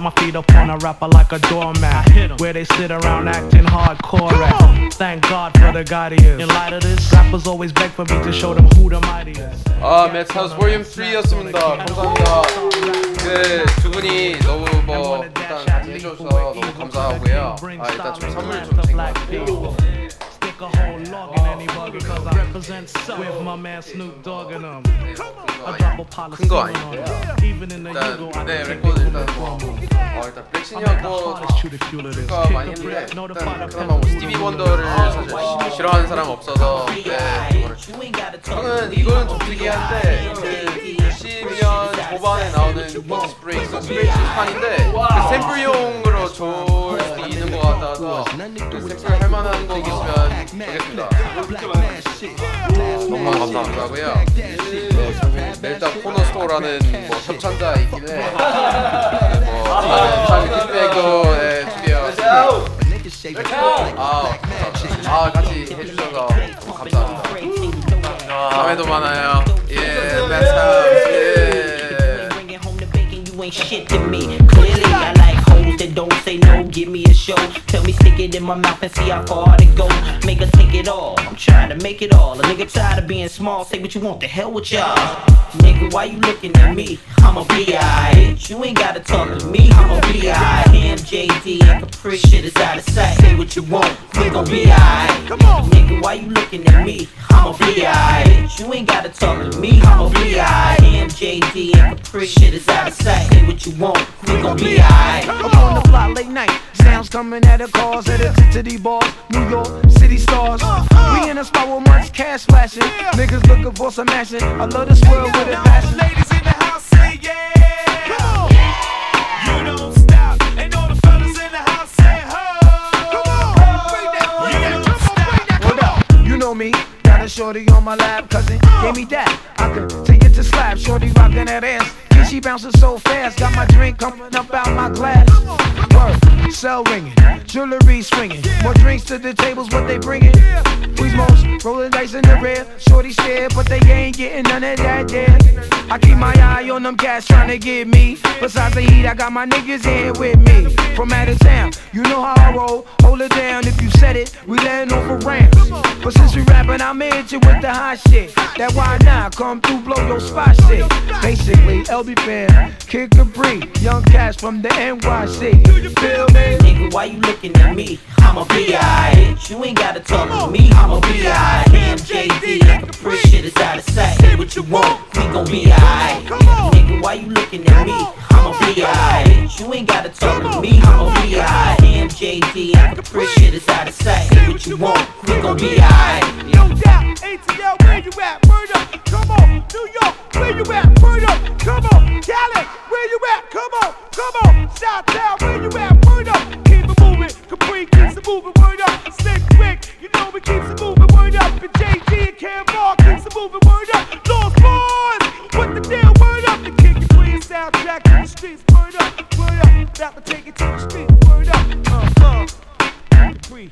my feet up on a rapper like a doormat. Where they sit around acting hardcore at. Thank God for the God he is. In light of this, rappers always beg for me to show them who the mighty is. 아, 매트하우스 볼륨 3였습니다. 감사합니다. 그두 분이 너무 뭐 일단 같이 너무 감사하고요. 아 일단 좀 선물 좀 챙겨가지고. a whole 일단. 어 일단 백신이었고 축가 뭐 많이 했는데 일단 그나마 뭐 스티비 원더를 사실 싫어하는 사람 없어서 네 그거를 저는 이거는 좀 특이한데 그 90년 초반에 나오는 스프레이 스프레이 판인데 그 샘플용으로 저 있는 것 같아서 그 색깔 할 만한 거 있으면 보겠습니다. 정말 감사하고요. 일단 그 코너스토어라는 뭐 협찬자 있길래 뭐 다른 피드백도 준비해왔습니다. 예, 아, 아, 같이 해주셔서 감사합니다. 다음에도 만나요. 예, 렛츠 고. 예. ain't shit to me. Clearly, I don't say no. Give me a show. Tell me stick it in my mouth and see how far to go. Make her take it all. I'm trying to make it all. A nigga tired of being small. Say what you want. The hell with y'all. Nigga, why you looking at me? I'm a B.I. You ain't gotta talk to me. I'm a B.I. Him, JD, and Capri. Shit is out of sight. Say what you want. We gon' be alright. Come on. Nigga, why you looking at me? I'm a B.I. You ain't gotta talk to me. I'm a B.I. Him, JD, and Capri. Shit is out of sight. Say what you want. We gon' be alright. I'm on the block late night. Sounds coming at the cars, at the bars, New York City stars. We in a spot with much cash flashing. Niggas looking for some action. I love this world with a passion. Ladies in the house say yeah. Come. You don't stop. And all the fellas in the house say ho. You don't stop. What up? You know me. Got a shorty on my lap, cousin. Gave me that. I could take it to slap. Shorty rockin' that ass. She bouncing so fast. Got my drink coming up out my glass. Word, cell ringing, jewelry swinging. More drinks to the tables, what they bringing? Quizmos, rolling dice in the rear. Shorty scared, but they ain't getting none of that there. I keep my eye on them cats trying to get me. Besides the heat, I got my niggas here with me. From out of town, you know how I roll. Hold it down if you said it. We letting for ramps. But since we rapping, I'm into with the hot shit. That why not come through, blow your spot shit. Basically, LB fan, Kid Capri, young cats from the NYC. Do you Feel me? Nigga, why you looking at me? I'm a B.I. You ain't gotta talk to me. I'm a B.I. Him, JD, and Capri. Shit is out of sight. Say what you want. We gon' be alright. Nigga, why you looking at me? I'm a B.I. You ain't gotta talk to me. I'm a B.I. Him, JD, and Capri. Shit is out of sight. Say what you want. We gon' be alright. No doubt. ATL, where you at? Word up. Come on. New York, where you at? Word up. Come on. Where you at? Come on, come on. Where you at? Word up. Keep it moving. Capri keeps it moving. Word up. You know keeps it moving. Word up. And and keeps it moving. Word up. What the deal? Word up. The the streets. Word up, word up. About to take it to the streets. Word up. Uh-huh. Capri,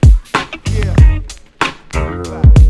yeah.